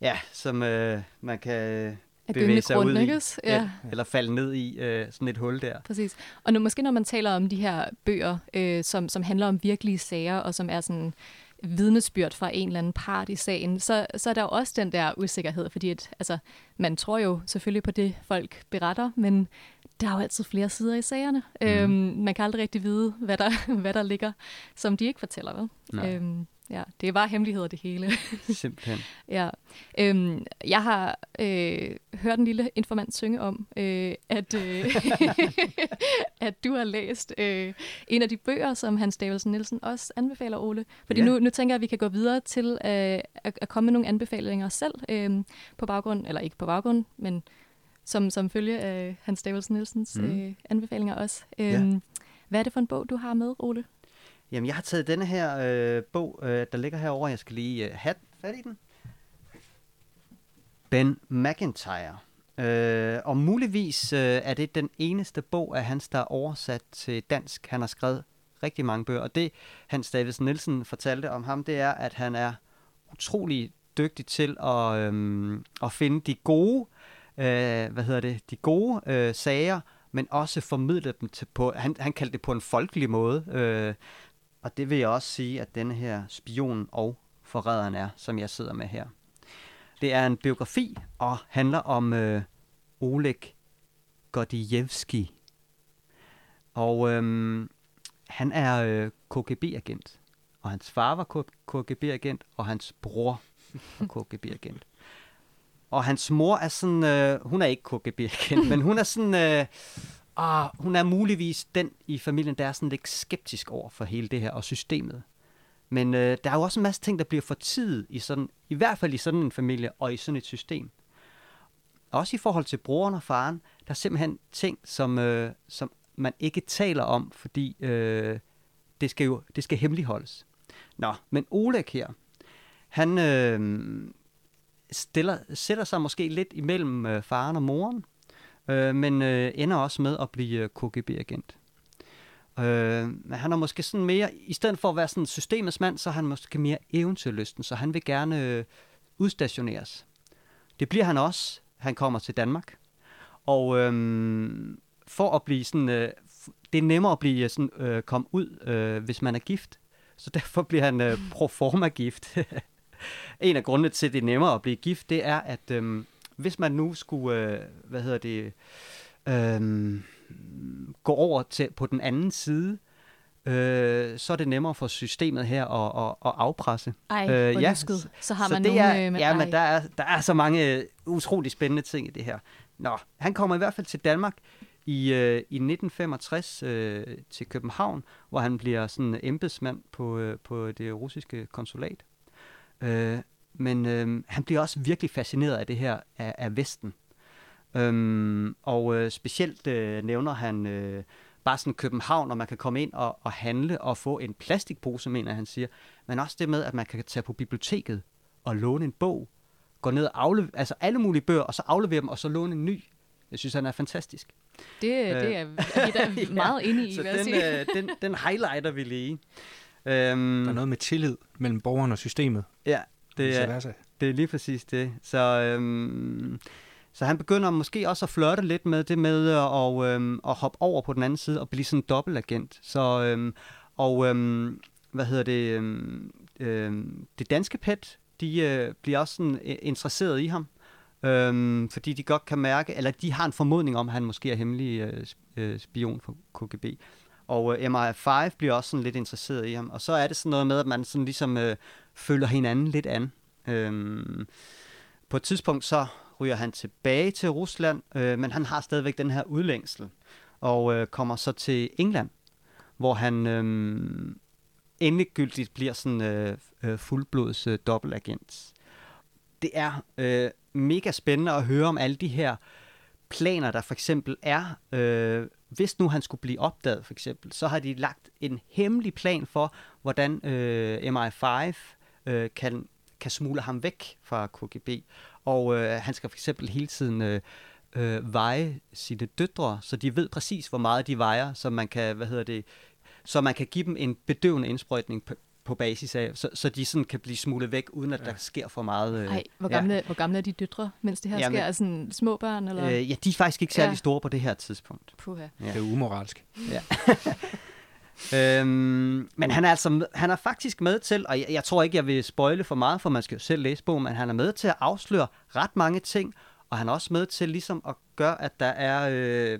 ja, som øh, man kan bevæge sig ud i. også? Ja. Eller falde ned i øh, sådan et hul der. Præcis. Og nu, måske når man taler om de her bøger, øh, som, som handler om virkelige sager, og som er sådan vidnesbyrd fra en eller anden part i sagen, så, så er der jo også den der usikkerhed, fordi at, altså, man tror jo selvfølgelig på det, folk beretter, men der er jo altid flere sider i sagerne. Mm. Øhm, man kan aldrig rigtig vide, hvad der, hvad der ligger, som de ikke fortæller. Vel? Øhm, ja, det er bare hemmeligheder det hele. Simpelthen. Ja. Øhm, jeg har øh, hørt en lille informant synge om, øh, at, øh, at du har læst øh, en af de bøger, som Hans Davidsen Nielsen også anbefaler, Ole. Fordi Ja. nu, nu tænker jeg, at vi kan gå videre til øh, at, at komme med nogle anbefalinger selv, øh, på baggrund, eller ikke på baggrund, men som, som følge af Hans Davidsen Nielsens Mm. øh, anbefalinger også. Øh, Ja. Hvad er det for en bog, du har med, Ole? Jamen, jeg har taget denne her øh, bog, øh, der ligger herovre. Jeg skal lige øh, have fat i den. Ben McIntyre. Øh, og muligvis øh, er det den eneste bog af hans, der er oversat til dansk. Han har skrevet rigtig mange bøger, og det Hans Davidsen Nielsen fortalte om ham, det er, at han er utrolig dygtig til at, øhm, at finde de gode, øh, hvad hedder det, de gode øh, sager, men også formidle dem til på, han, han kaldte det på en folkelig måde, øh, og det vil jeg også sige, at denne her spion og forræderen er, som jeg sidder med her. Det er en biografi og handler om øh, Oleg Gordievski. Og øhm, han er øh, KGB-agent, og hans far var KGB-agent, og hans bror var KGB-agent. Og hans mor er sådan, øh, hun er ikke KGB-agent, men hun er sådan, øh, ah, hun er muligvis den i familien, der er sådan lidt skeptisk over for hele det her og systemet. Men øh, der er jo også en masse ting, der bliver fortidet i sådan, i hvert fald i sådan en familie og i sådan et system. Også i forhold til broren og faren, der er simpelthen ting, som, øh, som man ikke taler om, fordi øh, det skal jo det skal hemmeligholdes. Nå, men Oleg her, han øh, stiller, sætter sig måske lidt imellem øh, faren og moren, øh, men øh, ender også med at blive øh, KGB-agent. Øh, men han er måske sådan mere, i stedet for at være sådan systemets mand, så er han måske mere eventyrlysten, så han vil gerne øh, udstationeres. Det bliver han også. Han kommer til Danmark. Og øh, for at blive sådan, øh, det er nemmere at blive øh, sådan, øh, komme ud, øh, hvis man er gift. Så derfor bliver han øh, proforma gift. en af grundene til, at det er nemmere at blive gift, det er, at øh, hvis man nu skulle, øh, hvad hedder det, øh, gå over til på den anden side, øh, så er det nemmere for systemet her at, at, at afpresse. Ej, Øh, ja. Så har så man det nogle... er, øh, med- ja, men der er, der er så mange øh, utrolig spændende ting i det her. Nå, han kommer i hvert fald til Danmark i, øh, i 1965 øh, til København, hvor han bliver sådan embedsmand på, øh, på det russiske konsulat. Øh, men øh, han bliver også virkelig fascineret af det her af, af Vesten. Øhm, og øh, specielt øh, nævner han øh, bare sådan København, og man kan komme ind og, og handle og få en plastikpose, mener han siger. Men også det med, at man kan tage på biblioteket og låne en bog, gå ned og aflevere, altså alle mulige bøger, og så aflevere dem, og så låne en ny. Jeg synes, han er fantastisk. Det, det er, vi da Ja, meget enige i, Så vil den, sige. øh, den, den highlighter vi lige. Øhm, Der er noget med tillid mellem borgeren og systemet. Ja, det er, det er lige præcis det. Så, øhm, så han begynder måske også at flirte lidt med det med at, og, øhm, at hoppe over på den anden side og blive sådan en dobbeltagent. Så, øhm, og øhm, hvad hedder det, øhm, øhm, det danske pet, de øh, bliver også sådan øh, interesseret i ham. Øhm, fordi de godt kan mærke, eller de har en formodning om, at han måske er hemmelig øh, øh, spion for KGB. Og øh, MI5 bliver også sådan lidt interesseret i ham. Og så er det sådan noget med, at man sådan ligesom øh, følger hinanden lidt an. Øhm, på et tidspunkt så ryger han tilbage til Rusland, øh, men han har stadigvæk den her udlængsel, og øh, kommer så til England, hvor han øh, endegyldigt bliver sådan øh, øh, fuldblods øh, dobbeltagent. Det er øh, mega spændende at høre om alle de her planer, der for eksempel er, øh, hvis nu han skulle blive opdaget for eksempel, så har de lagt en hemmelig plan for, hvordan øh, MI5 øh, kan, kan smule ham væk fra KGB. Og øh, han skal for eksempel hele tiden øh, øh, veje sine døtre, så de ved præcis, hvor meget de vejer, så man kan, hvad hedder det, så man kan give dem en bedøvende indsprøjtning på, på basis af, så, så de sådan kan blive smuglet væk, uden at ja. der sker for meget. Øh, Ej, hvor gamle, ja. hvor gamle er de døtre, mens det her Jamen, sker? Er sådan små børn? Eller? Øh, ja, de er faktisk ikke særlig ja. store på det her tidspunkt. Puha. Ja. Det er umoralsk. Ja. øhm, men han er altså han er faktisk med til, og jeg, jeg tror ikke, jeg vil spoile for meget, for man skal jo selv læse bogen, men han er med til at afsløre ret mange ting, og han er også med til ligesom at gøre, at der er øh,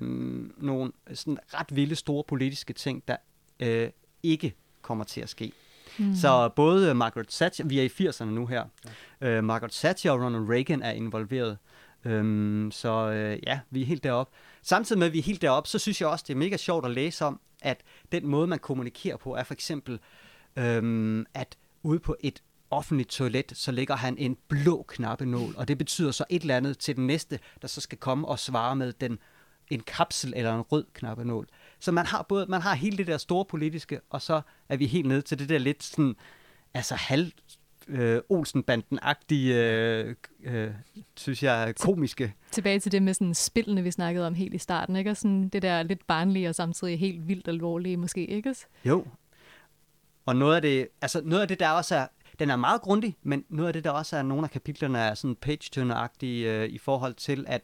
nogle sådan ret vilde store politiske ting, der øh, ikke kommer til at ske. Mm. Så både Margaret Thatcher, vi er i 80'erne nu her, ja. uh, Margaret Thatcher og Ronald Reagan er involveret. Um, så uh, ja, vi er helt deroppe. Samtidig med, at vi er helt deroppe, så synes jeg også, det er mega sjovt at læse om, at den måde, man kommunikerer på, er for eksempel, øhm, at ude på et offentligt toilet, så lægger han en blå knappenål, og det betyder så et eller andet til den næste, der så skal komme og svare med den en kapsel eller en rød knappenål. Så man har både man har hele det der store politiske, og så er vi helt ned til det der lidt sådan, altså halv øh, Olsenbanden-agtige, øh, øh, synes jeg, komiske. Tilbage til det med sådan spillene, vi snakkede om helt i starten, ikke? Og sådan det der lidt barnlige og samtidig helt vildt alvorlige måske, ikke? Jo. Og noget af det, altså noget af det, der også er, den er meget grundig, men noget af det, der også er, nogle af kapitlerne er sådan page-turner-agtige øh, i forhold til, at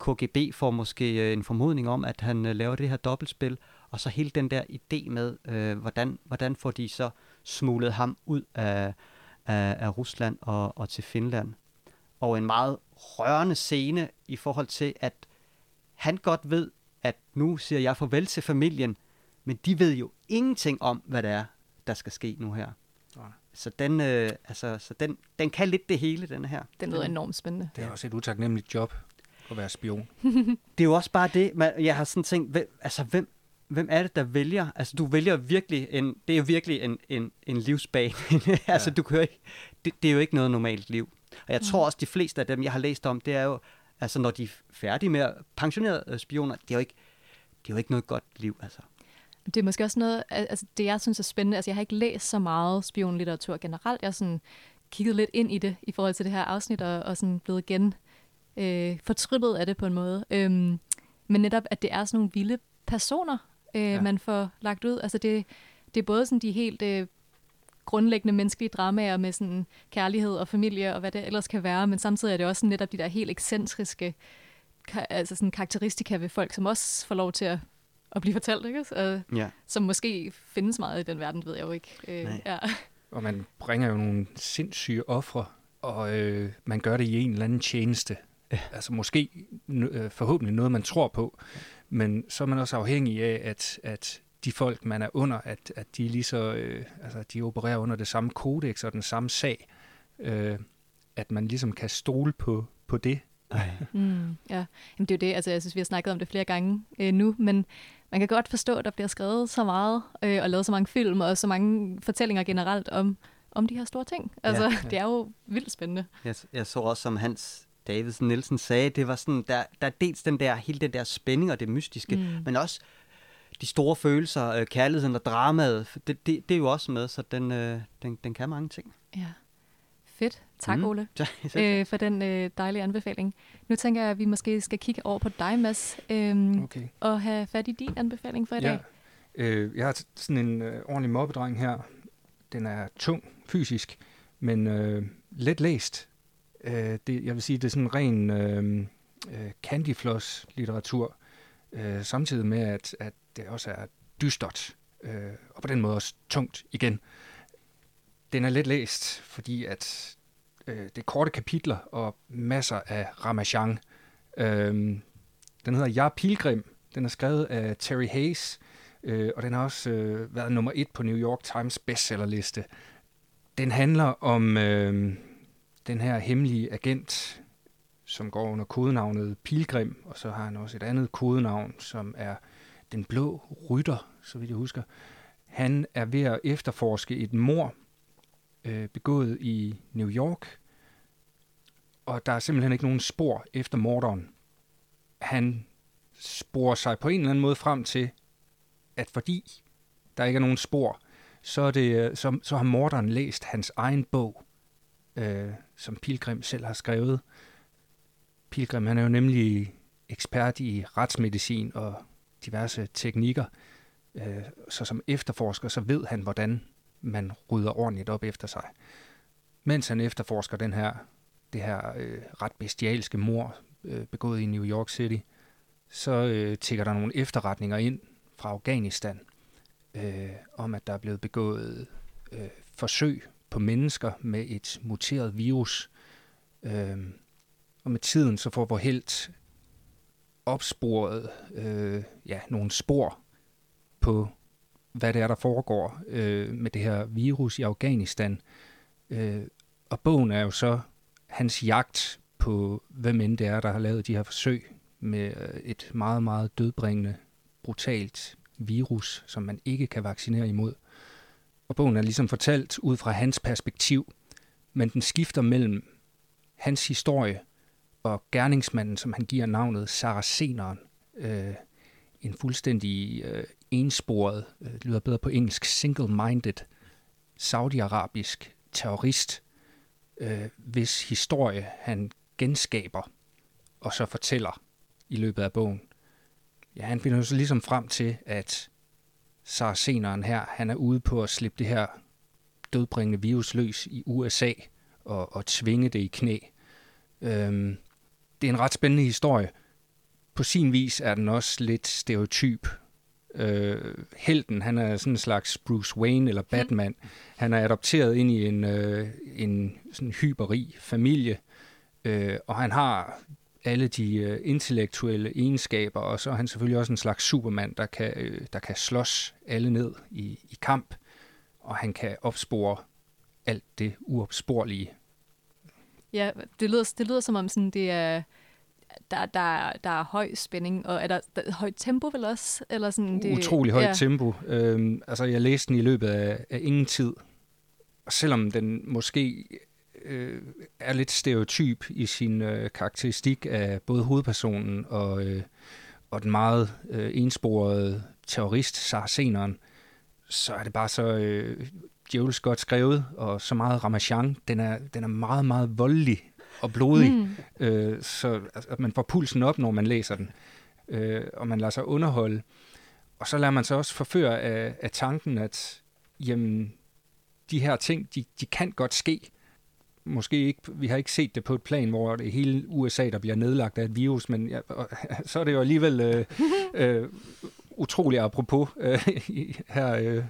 KGB får måske øh, en formodning om, at han øh, laver det her dobbeltspil, og så hele den der idé med, øh, hvordan, hvordan får de så smuglet ham ud af, af, af Rusland og, og til Finland. Og en meget rørende scene i forhold til, at han godt ved, at nu siger jeg farvel til familien, men de ved jo ingenting om, hvad det er, der skal ske nu her. Nej. Så, den, øh, altså, så den, den kan lidt det hele, den her. Den lyder enormt spændende. Det er også et utaknemmeligt job at være spion. det er jo også bare det, man, jeg har sådan tænkt, hvem, altså hvem, hvem er det, der vælger? Altså du vælger virkelig, en, det er jo virkelig en, en, en livsbane. altså ja. du kan ikke, det, det er jo ikke noget normalt liv. Og jeg tror også, de fleste af dem, jeg har læst om, det er jo, altså når de er færdige med pensionerede spioner, det er jo ikke, det er jo ikke noget godt liv, altså. Det er måske også noget, altså det jeg synes er spændende, altså jeg har ikke læst så meget spionlitteratur generelt, jeg har sådan kigget lidt ind i det i forhold til det her afsnit, og, og sådan blevet igen øh, fortryllet af det på en måde. Øhm, men netop, at det er sådan nogle vilde personer, øh, ja. man får lagt ud. Altså det, det er både sådan de helt øh, grundlæggende menneskelige dramaer med sådan kærlighed og familie og hvad det ellers kan være, men samtidig er det også netop de der helt ekscentriske altså sådan karakteristika ved folk, som også får lov til at, at blive fortalt, ikke? Og, ja. som måske findes meget i den verden, ved jeg jo ikke. Øh, ja. Og man bringer jo nogle sindssyge ofre, og øh, man gør det i en eller anden tjeneste. Ja. Altså måske øh, forhåbentlig noget, man tror på, men så er man også afhængig af, at, at de folk, man er under, at, at de lige så, øh, altså, de opererer under det samme kodex og den samme sag, øh, at man ligesom kan stole på, på det. mm, ja, Jamen, det er jo det, altså jeg synes, vi har snakket om det flere gange øh, nu, men man kan godt forstå, at der bliver skrevet så meget, øh, og lavet så mange film, og så mange fortællinger generelt om, om de her store ting. Altså, ja, ja. det er jo vildt spændende. Jeg, jeg så også, som Hans Davidsen Nielsen sagde, det var sådan, der, der er dels den der, hele den der spænding og det mystiske, mm. men også de store følelser, øh, kærligheden og dramaet, det, det, det er jo også med, så den, øh, den, den kan mange ting. Ja. Fedt. Tak, mm. Ole, øh, for den øh, dejlige anbefaling. Nu tænker jeg, at vi måske skal kigge over på dig, Mads, øh, okay. og have fat i din anbefaling for i ja. dag. Øh, jeg har sådan en øh, ordentlig mobbedreng her. Den er tung fysisk, men øh, let læst. Øh, det, jeg vil sige, det er sådan ren øh, øh, candyfloss-litteratur, øh, samtidig med, at, at det også er dystert, øh, og på den måde også tungt igen. Den er let læst, fordi at øh, det er korte kapitler og masser af ramachan. Øh, den hedder Jeg Pilgrim. Den er skrevet af Terry Hayes, øh, og den har også øh, været nummer et på New York Times bestsellerliste. Den handler om øh, den her hemmelige agent, som går under kodenavnet Pilgrim, og så har han også et andet kodenavn, som er Den Blå Rytter, så vidt jeg husker. Han er ved at efterforske et mor øh, begået i New York, og der er simpelthen ikke nogen spor efter morderen. han sporer sig på en eller anden måde frem til, at fordi der ikke er nogen spor, så, er det, øh, så, så har morderen læst hans egen bog, øh, som Pilgrim selv har skrevet. Pilgrim han er jo nemlig ekspert i retsmedicin og diverse teknikker, øh, så som efterforsker, så ved han, hvordan man rydder ordentligt op efter sig. Mens han efterforsker den her, det her øh, ret bestialske mor øh, begået i New York City, så øh, tigger der nogle efterretninger ind fra Afghanistan øh, om, at der er blevet begået øh, forsøg på mennesker med et muteret virus. Øh, og med tiden så får vores helt opsporet øh, ja, nogle spor på, hvad det er, der foregår øh, med det her virus i Afghanistan. Øh, og bogen er jo så hans jagt på, hvem end det er, der har lavet de her forsøg med øh, et meget, meget dødbringende, brutalt virus, som man ikke kan vaccinere imod. Og bogen er ligesom fortalt ud fra hans perspektiv, men den skifter mellem hans historie og gerningsmanden, som han giver navnet Saraceneren. Øh, en fuldstændig øh, ensporet, øh, lyder bedre på engelsk, single-minded, saudiarabisk terrorist, øh, hvis historie han genskaber og så fortæller i løbet af bogen. Ja, han finder jo så ligesom frem til, at Saraceneren her, han er ude på at slippe det her dødbringende virus løs i USA og, og tvinge det i knæ. Øhm, det er en ret spændende historie. På sin vis er den også lidt stereotyp. Øh, helten, han er sådan en slags Bruce Wayne eller Batman. Han er adopteret ind i en, øh, en sådan hyperi familie, øh, og han har alle de øh, intellektuelle egenskaber, og så er han selvfølgelig også en slags supermand, der kan, øh, der kan slås alle ned i, i kamp, og han kan opspore alt det uopsporlige. Ja, det lyder, det lyder som om sådan, det er, der, der, der er høj spænding, og er der, der højt tempo vel også? Eller sådan, det, Utrolig højt ja. tempo. Øhm, altså, jeg læste den i løbet af, af ingen tid, og selvom den måske øh, er lidt stereotyp i sin øh, karakteristik af både hovedpersonen og, øh, og den meget øh, ensporede terrorist, Saraceneren, så er det bare så øh, djævels godt skrevet, og så meget ramachan. Den er, den er meget, meget voldelig og blodig, mm. øh, så altså, man får pulsen op, når man læser den, øh, og man lader sig underholde. Og så lader man sig også forføre af, af tanken, at jamen, de her ting, de, de kan godt ske, måske ikke, vi har ikke set det på et plan, hvor det hele USA, der bliver nedlagt af et virus, men ja, så er det jo alligevel øh, øh, utroligt apropos øh, her øh,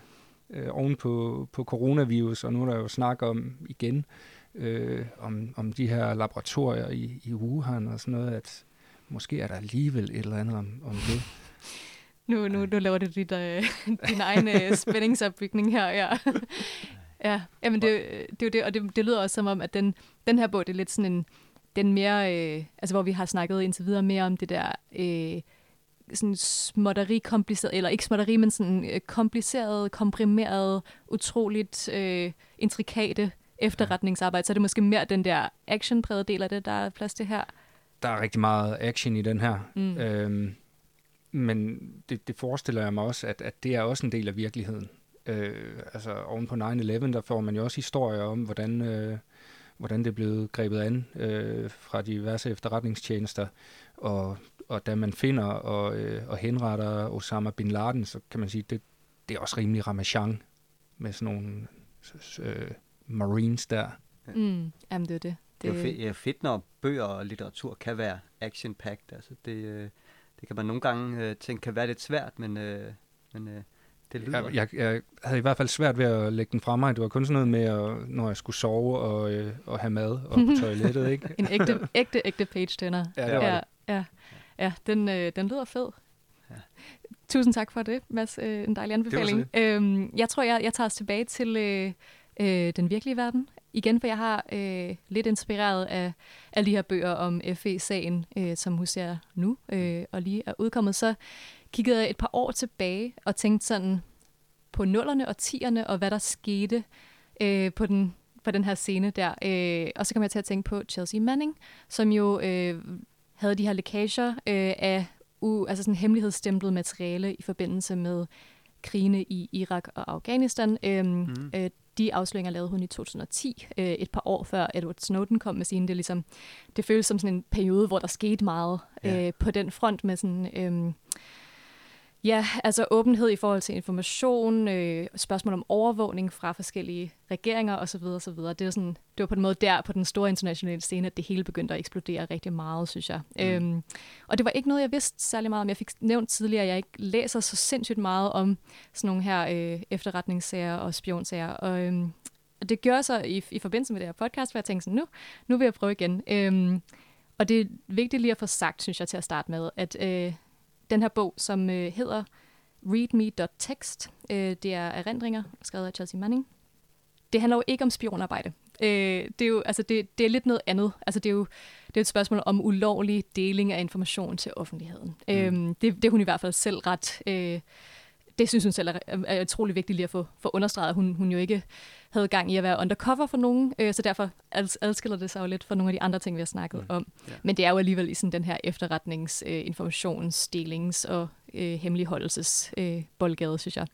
øh, oven på, på coronavirus, og nu er der jo snak om igen, øh, om, om de her laboratorier i, i Wuhan og sådan noget, at måske er der alligevel et eller andet om, om det. Nu, nu, nu laver du dit, øh, din egen øh, spændingsopbygning her, ja. Ja, jamen det, det er jo det, og det, det lyder også som om, at den, den her bog, det er lidt sådan en, den mere, øh, altså hvor vi har snakket indtil videre mere om det der, øh, sådan småtteri kompliceret, eller ikke småtteri, men sådan øh, kompliceret, komprimeret, utroligt øh, intrikate efterretningsarbejde, så er det måske mere den der actionprægede del af det, der er plads til her. Der er rigtig meget action i den her. Mm. Øhm, men det, det forestiller jeg mig også, at, at det er også en del af virkeligheden. Øh, altså oven på 9-11, der får man jo også historier om, hvordan, øh, hvordan det er blevet grebet an øh, fra diverse efterretningstjenester. Og, og da man finder og, øh, og henretter Osama Bin Laden, så kan man sige, det, det er også rimelig ramachan med sådan nogle øh, marines der. Mm, jamen det er det. Det, det er jo fedt, ja, fedt, når bøger og litteratur kan være action-packed. Altså det, øh, det kan man nogle gange øh, tænke kan være lidt svært, men, øh, men øh, det lyder. Jeg, jeg, jeg havde i hvert fald svært ved at lægge den fra mig. Det var kun sådan noget med, at, når jeg skulle sove og, øh, og have mad og på toilettet. Ikke? en ægte, ægte, ægte page-tænder. Ja, det var ja, det. Ja, ja den, øh, den lyder fed. Ja. Tusind tak for det, Mads. Øh, en dejlig anbefaling. Øhm, jeg tror, jeg, jeg tager os tilbage til øh, øh, den virkelige verden. Igen, for jeg har øh, lidt inspireret af alle de her bøger om FE-sagen, øh, som huser nu øh, og lige er udkommet. Så kiggede et par år tilbage og tænkte sådan på nullerne og tierne, og hvad der skete øh, på, den, på den her scene der. Øh, og så kom jeg til at tænke på Chelsea Manning, som jo øh, havde de her lækager øh, af u, altså sådan hemmelighedsstemplet materiale i forbindelse med krigene i Irak og Afghanistan. Øhm, mm. øh, de afsløringer lavede hun i 2010, øh, et par år før Edward Snowden kom med sine. Det, ligesom, det føles som sådan en periode, hvor der skete meget ja. øh, på den front med sådan... Øh, Ja, altså åbenhed i forhold til information, øh, spørgsmål om overvågning fra forskellige regeringer osv. osv. Det, er sådan, det var på en måde der på den store internationale scene, at det hele begyndte at eksplodere rigtig meget, synes jeg. Mm. Øhm, og det var ikke noget, jeg vidste særlig meget om. Jeg fik nævnt tidligere, at jeg ikke læser så sindssygt meget om sådan nogle her øh, efterretningssager og spionsager. Og, øhm, og det gjorde så i, i forbindelse med det her podcast, hvor jeg tænkte sådan, nu, nu vil jeg prøve igen. Øhm, og det er vigtigt lige at få sagt, synes jeg, til at starte med, at øh, den her bog, som øh, hedder readme.text. Øh, det er erindringer, skrevet af Chelsea Manning. Det handler jo ikke om spionarbejde. Øh, det, er jo, altså det, det er lidt noget andet. Altså det, er jo, det er et spørgsmål om ulovlig deling af information til offentligheden. Mm. Øh, det, det er hun i hvert fald selv ret... Øh, det synes hun selv er, er utrolig vigtigt lige at få, få understreget, hun, hun jo ikke havde gang i at være undercover for nogen, øh, så derfor adskiller det sig jo lidt fra nogle af de andre ting, vi har snakket mm. om. Yeah. Men det er jo alligevel i sådan den her efterretnings, øh, informationsdelings- og øh, hemmeligholdelses øh, boldgade, synes jeg.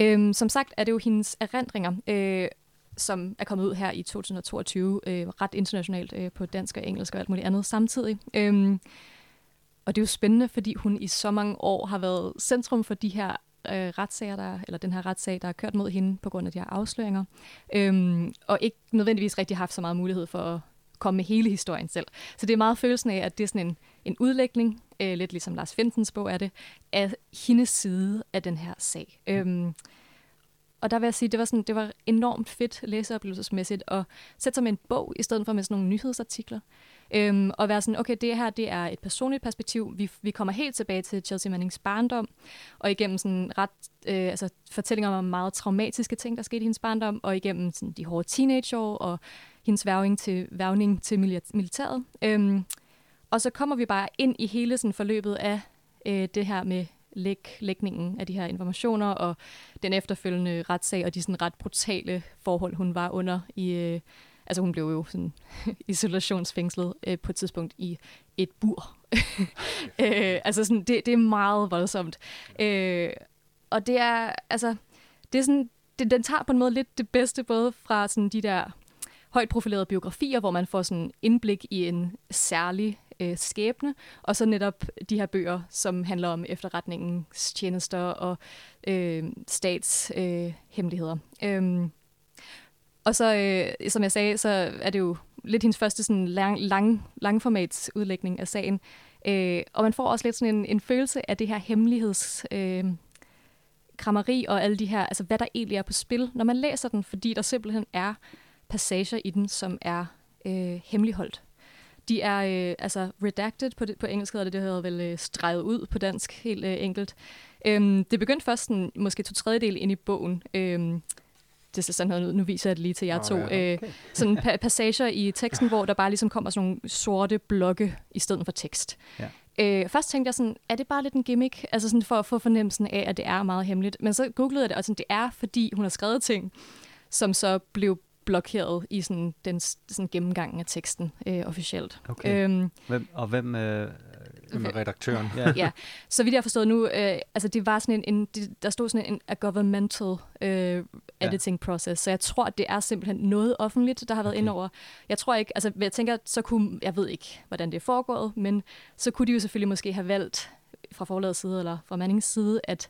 Øhm, som sagt er det jo hendes erindringer, øh, som er kommet ud her i 2022, øh, ret internationalt øh, på dansk og engelsk og alt muligt andet samtidig. Øhm, og det er jo spændende, fordi hun i så mange år har været centrum for de her øh, retssager, der, eller den her retssag, der er kørt mod hende på grund af de her afsløringer, øhm, og ikke nødvendigvis rigtig haft så meget mulighed for at komme med hele historien selv. Så det er meget følelsen af, at det er sådan en, en udlægning, øh, lidt ligesom Lars Fintens bog er det, af hendes side af den her sag. Øhm, og der vil jeg sige, det var, sådan, det var enormt fedt læseoplevelsesmæssigt at sætte sig med en bog, i stedet for med sådan nogle nyhedsartikler. Øhm, og være sådan, okay, det her det er et personligt perspektiv. Vi, vi kommer helt tilbage til Chelsea Mannings barndom, og igennem sådan ret, øh, altså fortællinger om meget traumatiske ting, der skete i hendes barndom, og igennem sådan de hårde teenageår, og hendes værvning til, værvning til militæret. Øhm, og så kommer vi bare ind i hele sådan forløbet af øh, det her med læg, lægningen af de her informationer, og den efterfølgende retssag, og de sådan ret brutale forhold, hun var under i... Øh, altså hun blev jo sådan isolationsfængslet øh, på et tidspunkt i et bur. øh, altså sådan, det, det er meget voldsomt. Øh, og det er, altså, det er sådan, det, den tager på en måde lidt det bedste, både fra sådan de der højt profilerede biografier, hvor man får sådan indblik i en særlig øh, skæbne, og så netop de her bøger, som handler om efterretningens tjenester og øh, statshemmeligheder. Øh, øhm, og så, øh, som jeg sagde, så er det jo lidt hendes første sådan lang, lang, langformats udlægning af sagen. Øh, og man får også lidt sådan en, en følelse af det her hemmeligheds... Øh, krammeri og alle de her, altså hvad der egentlig er på spil, når man læser den, fordi der simpelthen er passager i den, som er øh, hemmeligholdt. De er øh, altså redacted på, det, på engelsk, hedder det, det hedder vel øh, streget ud på dansk, helt øh, enkelt. Øhm, det begyndte først sådan, måske to tredjedel ind i bogen, øhm, det ser sådan noget ud. Nu viser jeg det lige til jer oh, to. Ja, okay. øh, sådan pa- passager i teksten, hvor der bare ligesom kommer sådan nogle sorte blokke i stedet for tekst. Ja. Øh, først tænkte jeg sådan, er det bare lidt en gimmick? Altså sådan for at få fornemmelsen af, at det er meget hemmeligt. Men så googlede jeg det, og sådan, det er, fordi hun har skrevet ting, som så blev blokeret i sådan den sådan gennemgangen af teksten øh, officielt. Okay. Øhm, hvem, og hvem, øh, er redaktøren? ja. ja, så vidt jeg har forstået nu, øh, altså det var sådan en, en det, der stod sådan en a governmental øh, editing ja. process, så jeg tror, at det er simpelthen noget offentligt, der har været okay. indover. Jeg tror ikke, altså jeg tænker, så kunne, jeg ved ikke, hvordan det er foregået, men så kunne de jo selvfølgelig måske have valgt fra forlagets side eller fra Mannings side, at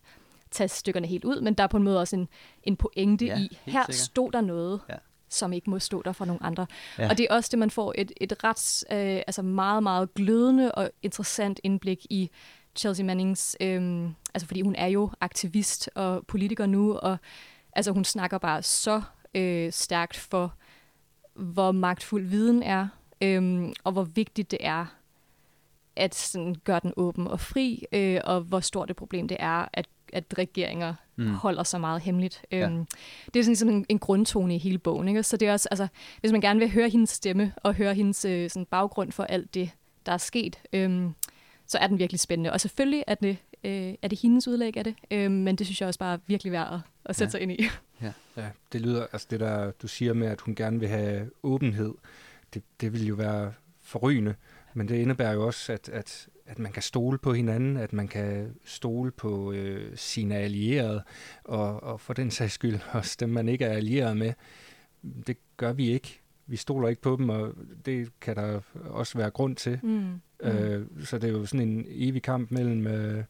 tage stykkerne helt ud, men der er på en måde også en, en pointe ja, i, her sikkert. stod der noget, ja som ikke må stå der for nogle andre. Ja. Og det er også det, man får et, et ret, øh, altså meget, meget glødende og interessant indblik i Chelsea Mannings, øh, altså fordi hun er jo aktivist og politiker nu, og altså hun snakker bare så øh, stærkt for, hvor magtfuld viden er, øh, og hvor vigtigt det er at sådan, gøre den åben og fri, øh, og hvor stort et problem det er, at at regeringer mm. holder så meget hemmeligt. Ja. Øhm, det er sådan ligesom en, en grundtone i hele bogen. Ikke? Så det er også, altså, hvis man gerne vil høre hendes stemme, og høre hendes øh, sådan baggrund for alt det, der er sket, øhm, så er den virkelig spændende. Og selvfølgelig er det, øh, er det hendes udlæg af det, øh, men det synes jeg også bare er virkelig værd at, at sætte ja. sig ind i. Ja. ja, det lyder, altså det der, du siger med, at hun gerne vil have åbenhed, det, det vil jo være forrygende, Men det indebærer jo også, at, at, at man kan stole på hinanden, at man kan stole på øh, sine allierede, og, og for den sags skyld også dem, man ikke er allieret med. Det gør vi ikke. Vi stoler ikke på dem, og det kan der også være grund til. Mm. Mm. Øh, så det er jo sådan en evig kamp mellem... Øh,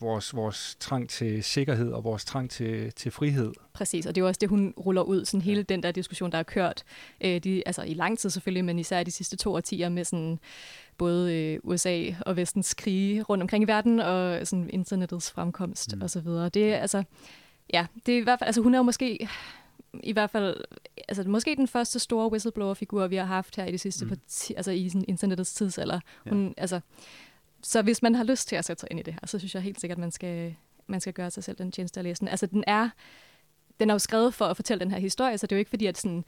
vores, vores trang til sikkerhed og vores trang til, til frihed. Præcis, og det er jo også det, hun ruller ud, sådan hele den der diskussion, der er kørt øh, de, altså i lang tid selvfølgelig, men især de sidste to årtier med sådan både øh, USA og vestens krige rundt omkring i verden og sådan internettets fremkomst mm. osv. Det er altså, ja, det er i hvert fald, altså hun er jo måske i hvert fald, altså måske den første store whistleblower-figur, vi har haft her i det sidste, mm. parti, altså i sådan internettets tidsalder. Hun, ja. altså, så hvis man har lyst til at sætte sig ind i det her, så synes jeg helt sikkert, at man skal, man skal gøre sig selv den tjeneste at læse den. Altså, den er, den er jo skrevet for at fortælle den her historie, så det er jo ikke fordi, at sådan,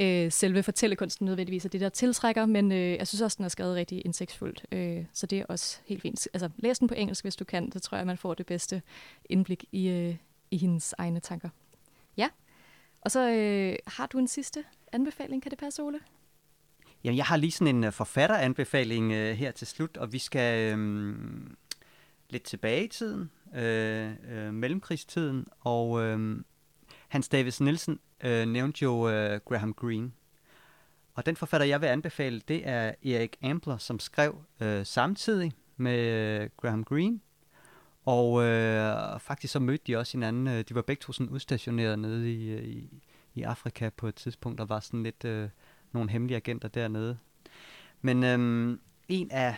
øh, selve fortællekunsten nødvendigvis er det, der tiltrækker, men øh, jeg synes også, den er skrevet rigtig indsigtsfuldt, øh, så det er også helt fint. Altså, læs den på engelsk, hvis du kan, så tror jeg, man får det bedste indblik i, øh, i hendes egne tanker. Ja, og så øh, har du en sidste anbefaling, kan det passe, Ole? Jamen, jeg har lige sådan en uh, forfatteranbefaling uh, her til slut, og vi skal um, lidt tilbage i tiden, uh, uh, mellemkrigstiden, og uh, Hans Davis Nielsen uh, nævnte jo uh, Graham Greene. Og den forfatter, jeg vil anbefale, det er Erik Ambler, som skrev uh, samtidig med uh, Graham Greene. Og øh, faktisk så mødte de også hinanden. De var begge to sådan udstationeret nede i, i, i Afrika på et tidspunkt, der var sådan lidt... Øh, nogle hemmelige agenter dernede. Men øhm, en af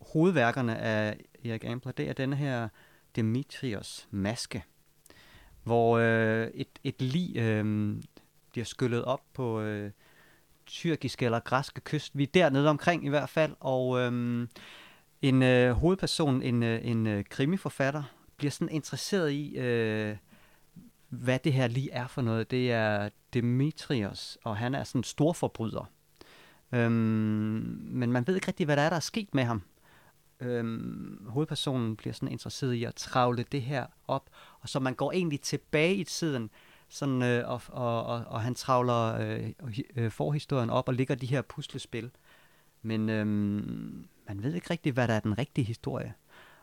hovedværkerne af Erik Ambler, det er denne her Demetrios maske, hvor øh, et, et lig øh, bliver skyllet op på øh, tyrkiske eller græske kyst. Vi er dernede omkring i hvert fald, og øh, en øh, hovedperson, en, øh, en øh, krimiforfatter, bliver sådan interesseret i, øh, hvad det her lige er for noget. Det er Demetrios, og han er sådan en stor forbryder. Øhm, men man ved ikke rigtig, hvad der er, der er sket med ham. Øhm, hovedpersonen bliver sådan interesseret i at travle det her op, og så man går egentlig tilbage i tiden, sådan, øh, og, og, og, og han travler øh, øh, forhistorien op og ligger de her puslespil. Men øhm, man ved ikke rigtig, hvad der er den rigtige historie.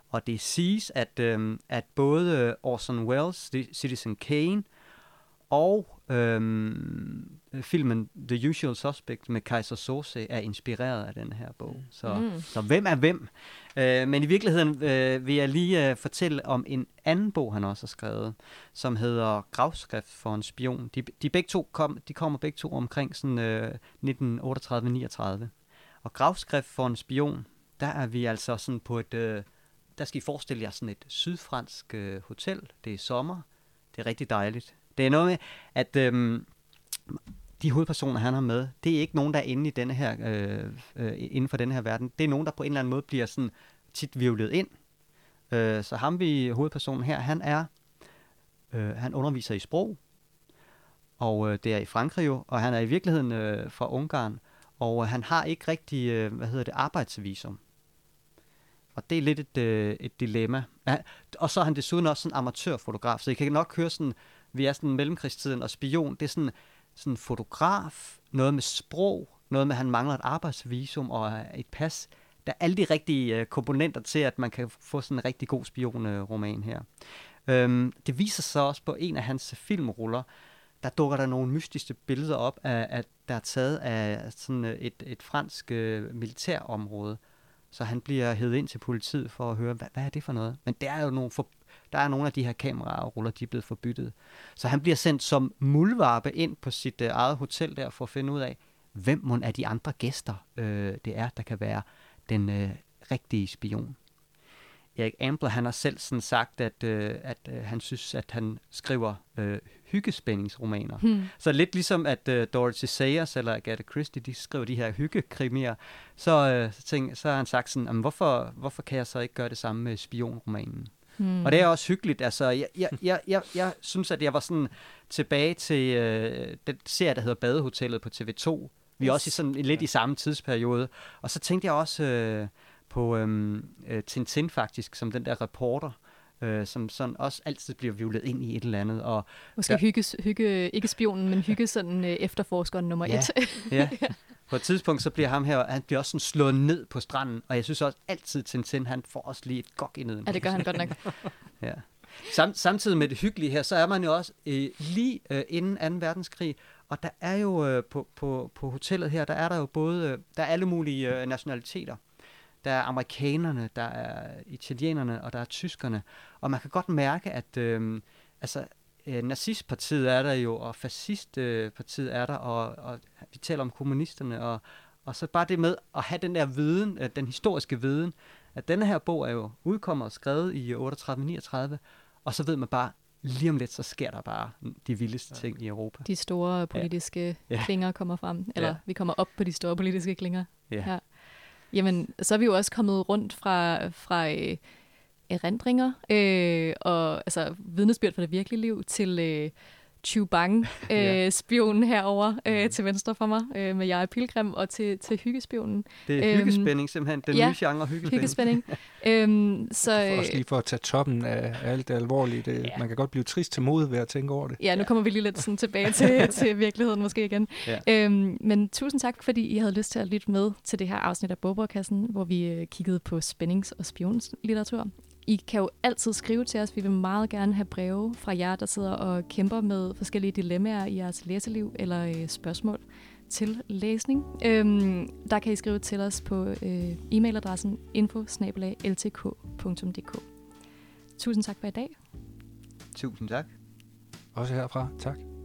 Og det siges, at, øhm, at både Orson Welles, Citizen Kane, og øhm, filmen The Usual Suspect med Kaiser Sose er inspireret af den her bog. Så, mm. så hvem er hvem? Øh, men i virkeligheden øh, vil jeg lige øh, fortælle om en anden bog, han også har skrevet, som hedder Gravskrift for en spion. De, de, begge to kom, de kommer begge to omkring sådan, øh, 1938-39. Og Gravskrift for en spion, der er vi altså sådan på et... Øh, der skal I forestille jer sådan et sydfransk øh, hotel. Det er sommer. Det er rigtig dejligt. Det er noget med, at øhm, de hovedpersoner, han har med, det er ikke nogen, der er inde i denne her, øh, øh, inden for den her verden. Det er nogen, der på en eller anden måde bliver sådan tit vivlet ind. Øh, så ham vi hovedpersonen her, han er, øh, han underviser i sprog, og øh, det er i Frankrig jo, og han er i virkeligheden øh, fra Ungarn, og øh, han har ikke rigtig, øh, hvad hedder det, arbejdsvisum. Og det er lidt et, øh, et dilemma. Ja, og så er han desuden også en amatørfotograf, så I kan nok høre sådan, vi er sådan mellemkrigstiden, og spion, det er sådan, sådan fotograf, noget med sprog, noget med, at han mangler et arbejdsvisum og et pas. Der er alle de rigtige øh, komponenter til, at man kan få sådan en rigtig god spionroman øh, her. Øhm, det viser sig også på en af hans filmruller, der dukker der nogle mystiske billeder op, af, at der er taget af sådan øh, et, et fransk øh, militærområde, så han bliver hævet ind til politiet for at høre, hvad, hvad er det for noget? Men der er jo nogle, for, der er nogle af de her kameraer og ruller, de er blevet forbyttet. Så han bliver sendt som muldvarpe ind på sit øh, eget hotel der for at finde ud af, hvem mon af de andre gæster øh, det er, der kan være den øh, rigtige spion. Erik Ambler, han har selv sådan sagt, at, øh, at øh, han synes, at han skriver øh, hyggespændingsromaner. Hmm. Så lidt ligesom, at øh, Dorothy Sayers eller Agatha Christie, de skriver de her hyggekrimier, så, øh, så, tænk, så har han sagt sådan, jamen, hvorfor, hvorfor kan jeg så ikke gøre det samme med spionromanen? Hmm. Og det er også hyggeligt. Altså, jeg, jeg, jeg, jeg, jeg synes, at jeg var sådan tilbage til øh, den serie, der hedder Badehotellet på TV2. Vi er også i sådan lidt i samme tidsperiode. Og så tænkte jeg også... Øh, på øhm, øh, Tintin faktisk, som den der reporter, øh, som sådan også altid bliver vivlet ind i et eller andet. Og Måske der, hygge, hygge, ikke spionen, men hygge sådan øh, efterforskeren nummer ja, et. ja. på et tidspunkt, så bliver ham her, han bliver også sådan slået ned på stranden, og jeg synes også altid, Tintin, han får også lige et gok i neden. Ja, det gør han godt nok. ja. Sam, samtidig med det hyggelige her, så er man jo også øh, lige øh, inden 2. verdenskrig, og der er jo øh, på, på, på hotellet her, der er der jo både, øh, der er alle mulige øh, nationaliteter. Der er amerikanerne, der er italienerne, og der er tyskerne. Og man kan godt mærke, at øh, altså, øh, nazistpartiet er der jo, og fascistpartiet er der, og, og vi taler om kommunisterne, og, og så bare det med at have den der viden, øh, den historiske viden, at denne her bog er jo udkommet og skrevet i 38-39, og så ved man bare, lige om lidt, så sker der bare de vildeste ja. ting i Europa. De store politiske ja. klinger kommer frem, eller ja. vi kommer op på de store politiske klinger. Ja. ja. Jamen, så er vi jo også kommet rundt fra, fra øh, erindringer øh, og altså vidnesbyrd fra det virkelige liv til øh, Chubang, øh, ja. spionen herover øh, mm. til venstre for mig, øh, med jeg Pilgrim, og til, til hyggespionen. Det er øhm, hyggespænding simpelthen, den ja, nye genre hyggespænding. hyggespænding. øhm, så, for også lige for at tage toppen af alt det alvorlige. Det, ja. Man kan godt blive trist til mod ved at tænke over det. Ja, nu kommer vi lige lidt sådan tilbage til, til virkeligheden måske igen. Ja. Øhm, men tusind tak, fordi I havde lyst til at lytte med til det her afsnit af Bogbrugkassen, hvor vi øh, kiggede på spændings- og spionslitteratur. I kan jo altid skrive til os. Vi vil meget gerne have breve fra jer, der sidder og kæmper med forskellige dilemmaer i jeres læseliv eller øh, spørgsmål til læsning. Øhm, der kan I skrive til os på øh, e-mailadressen info Tusind tak for i dag. Tusind tak. Også herfra. Tak.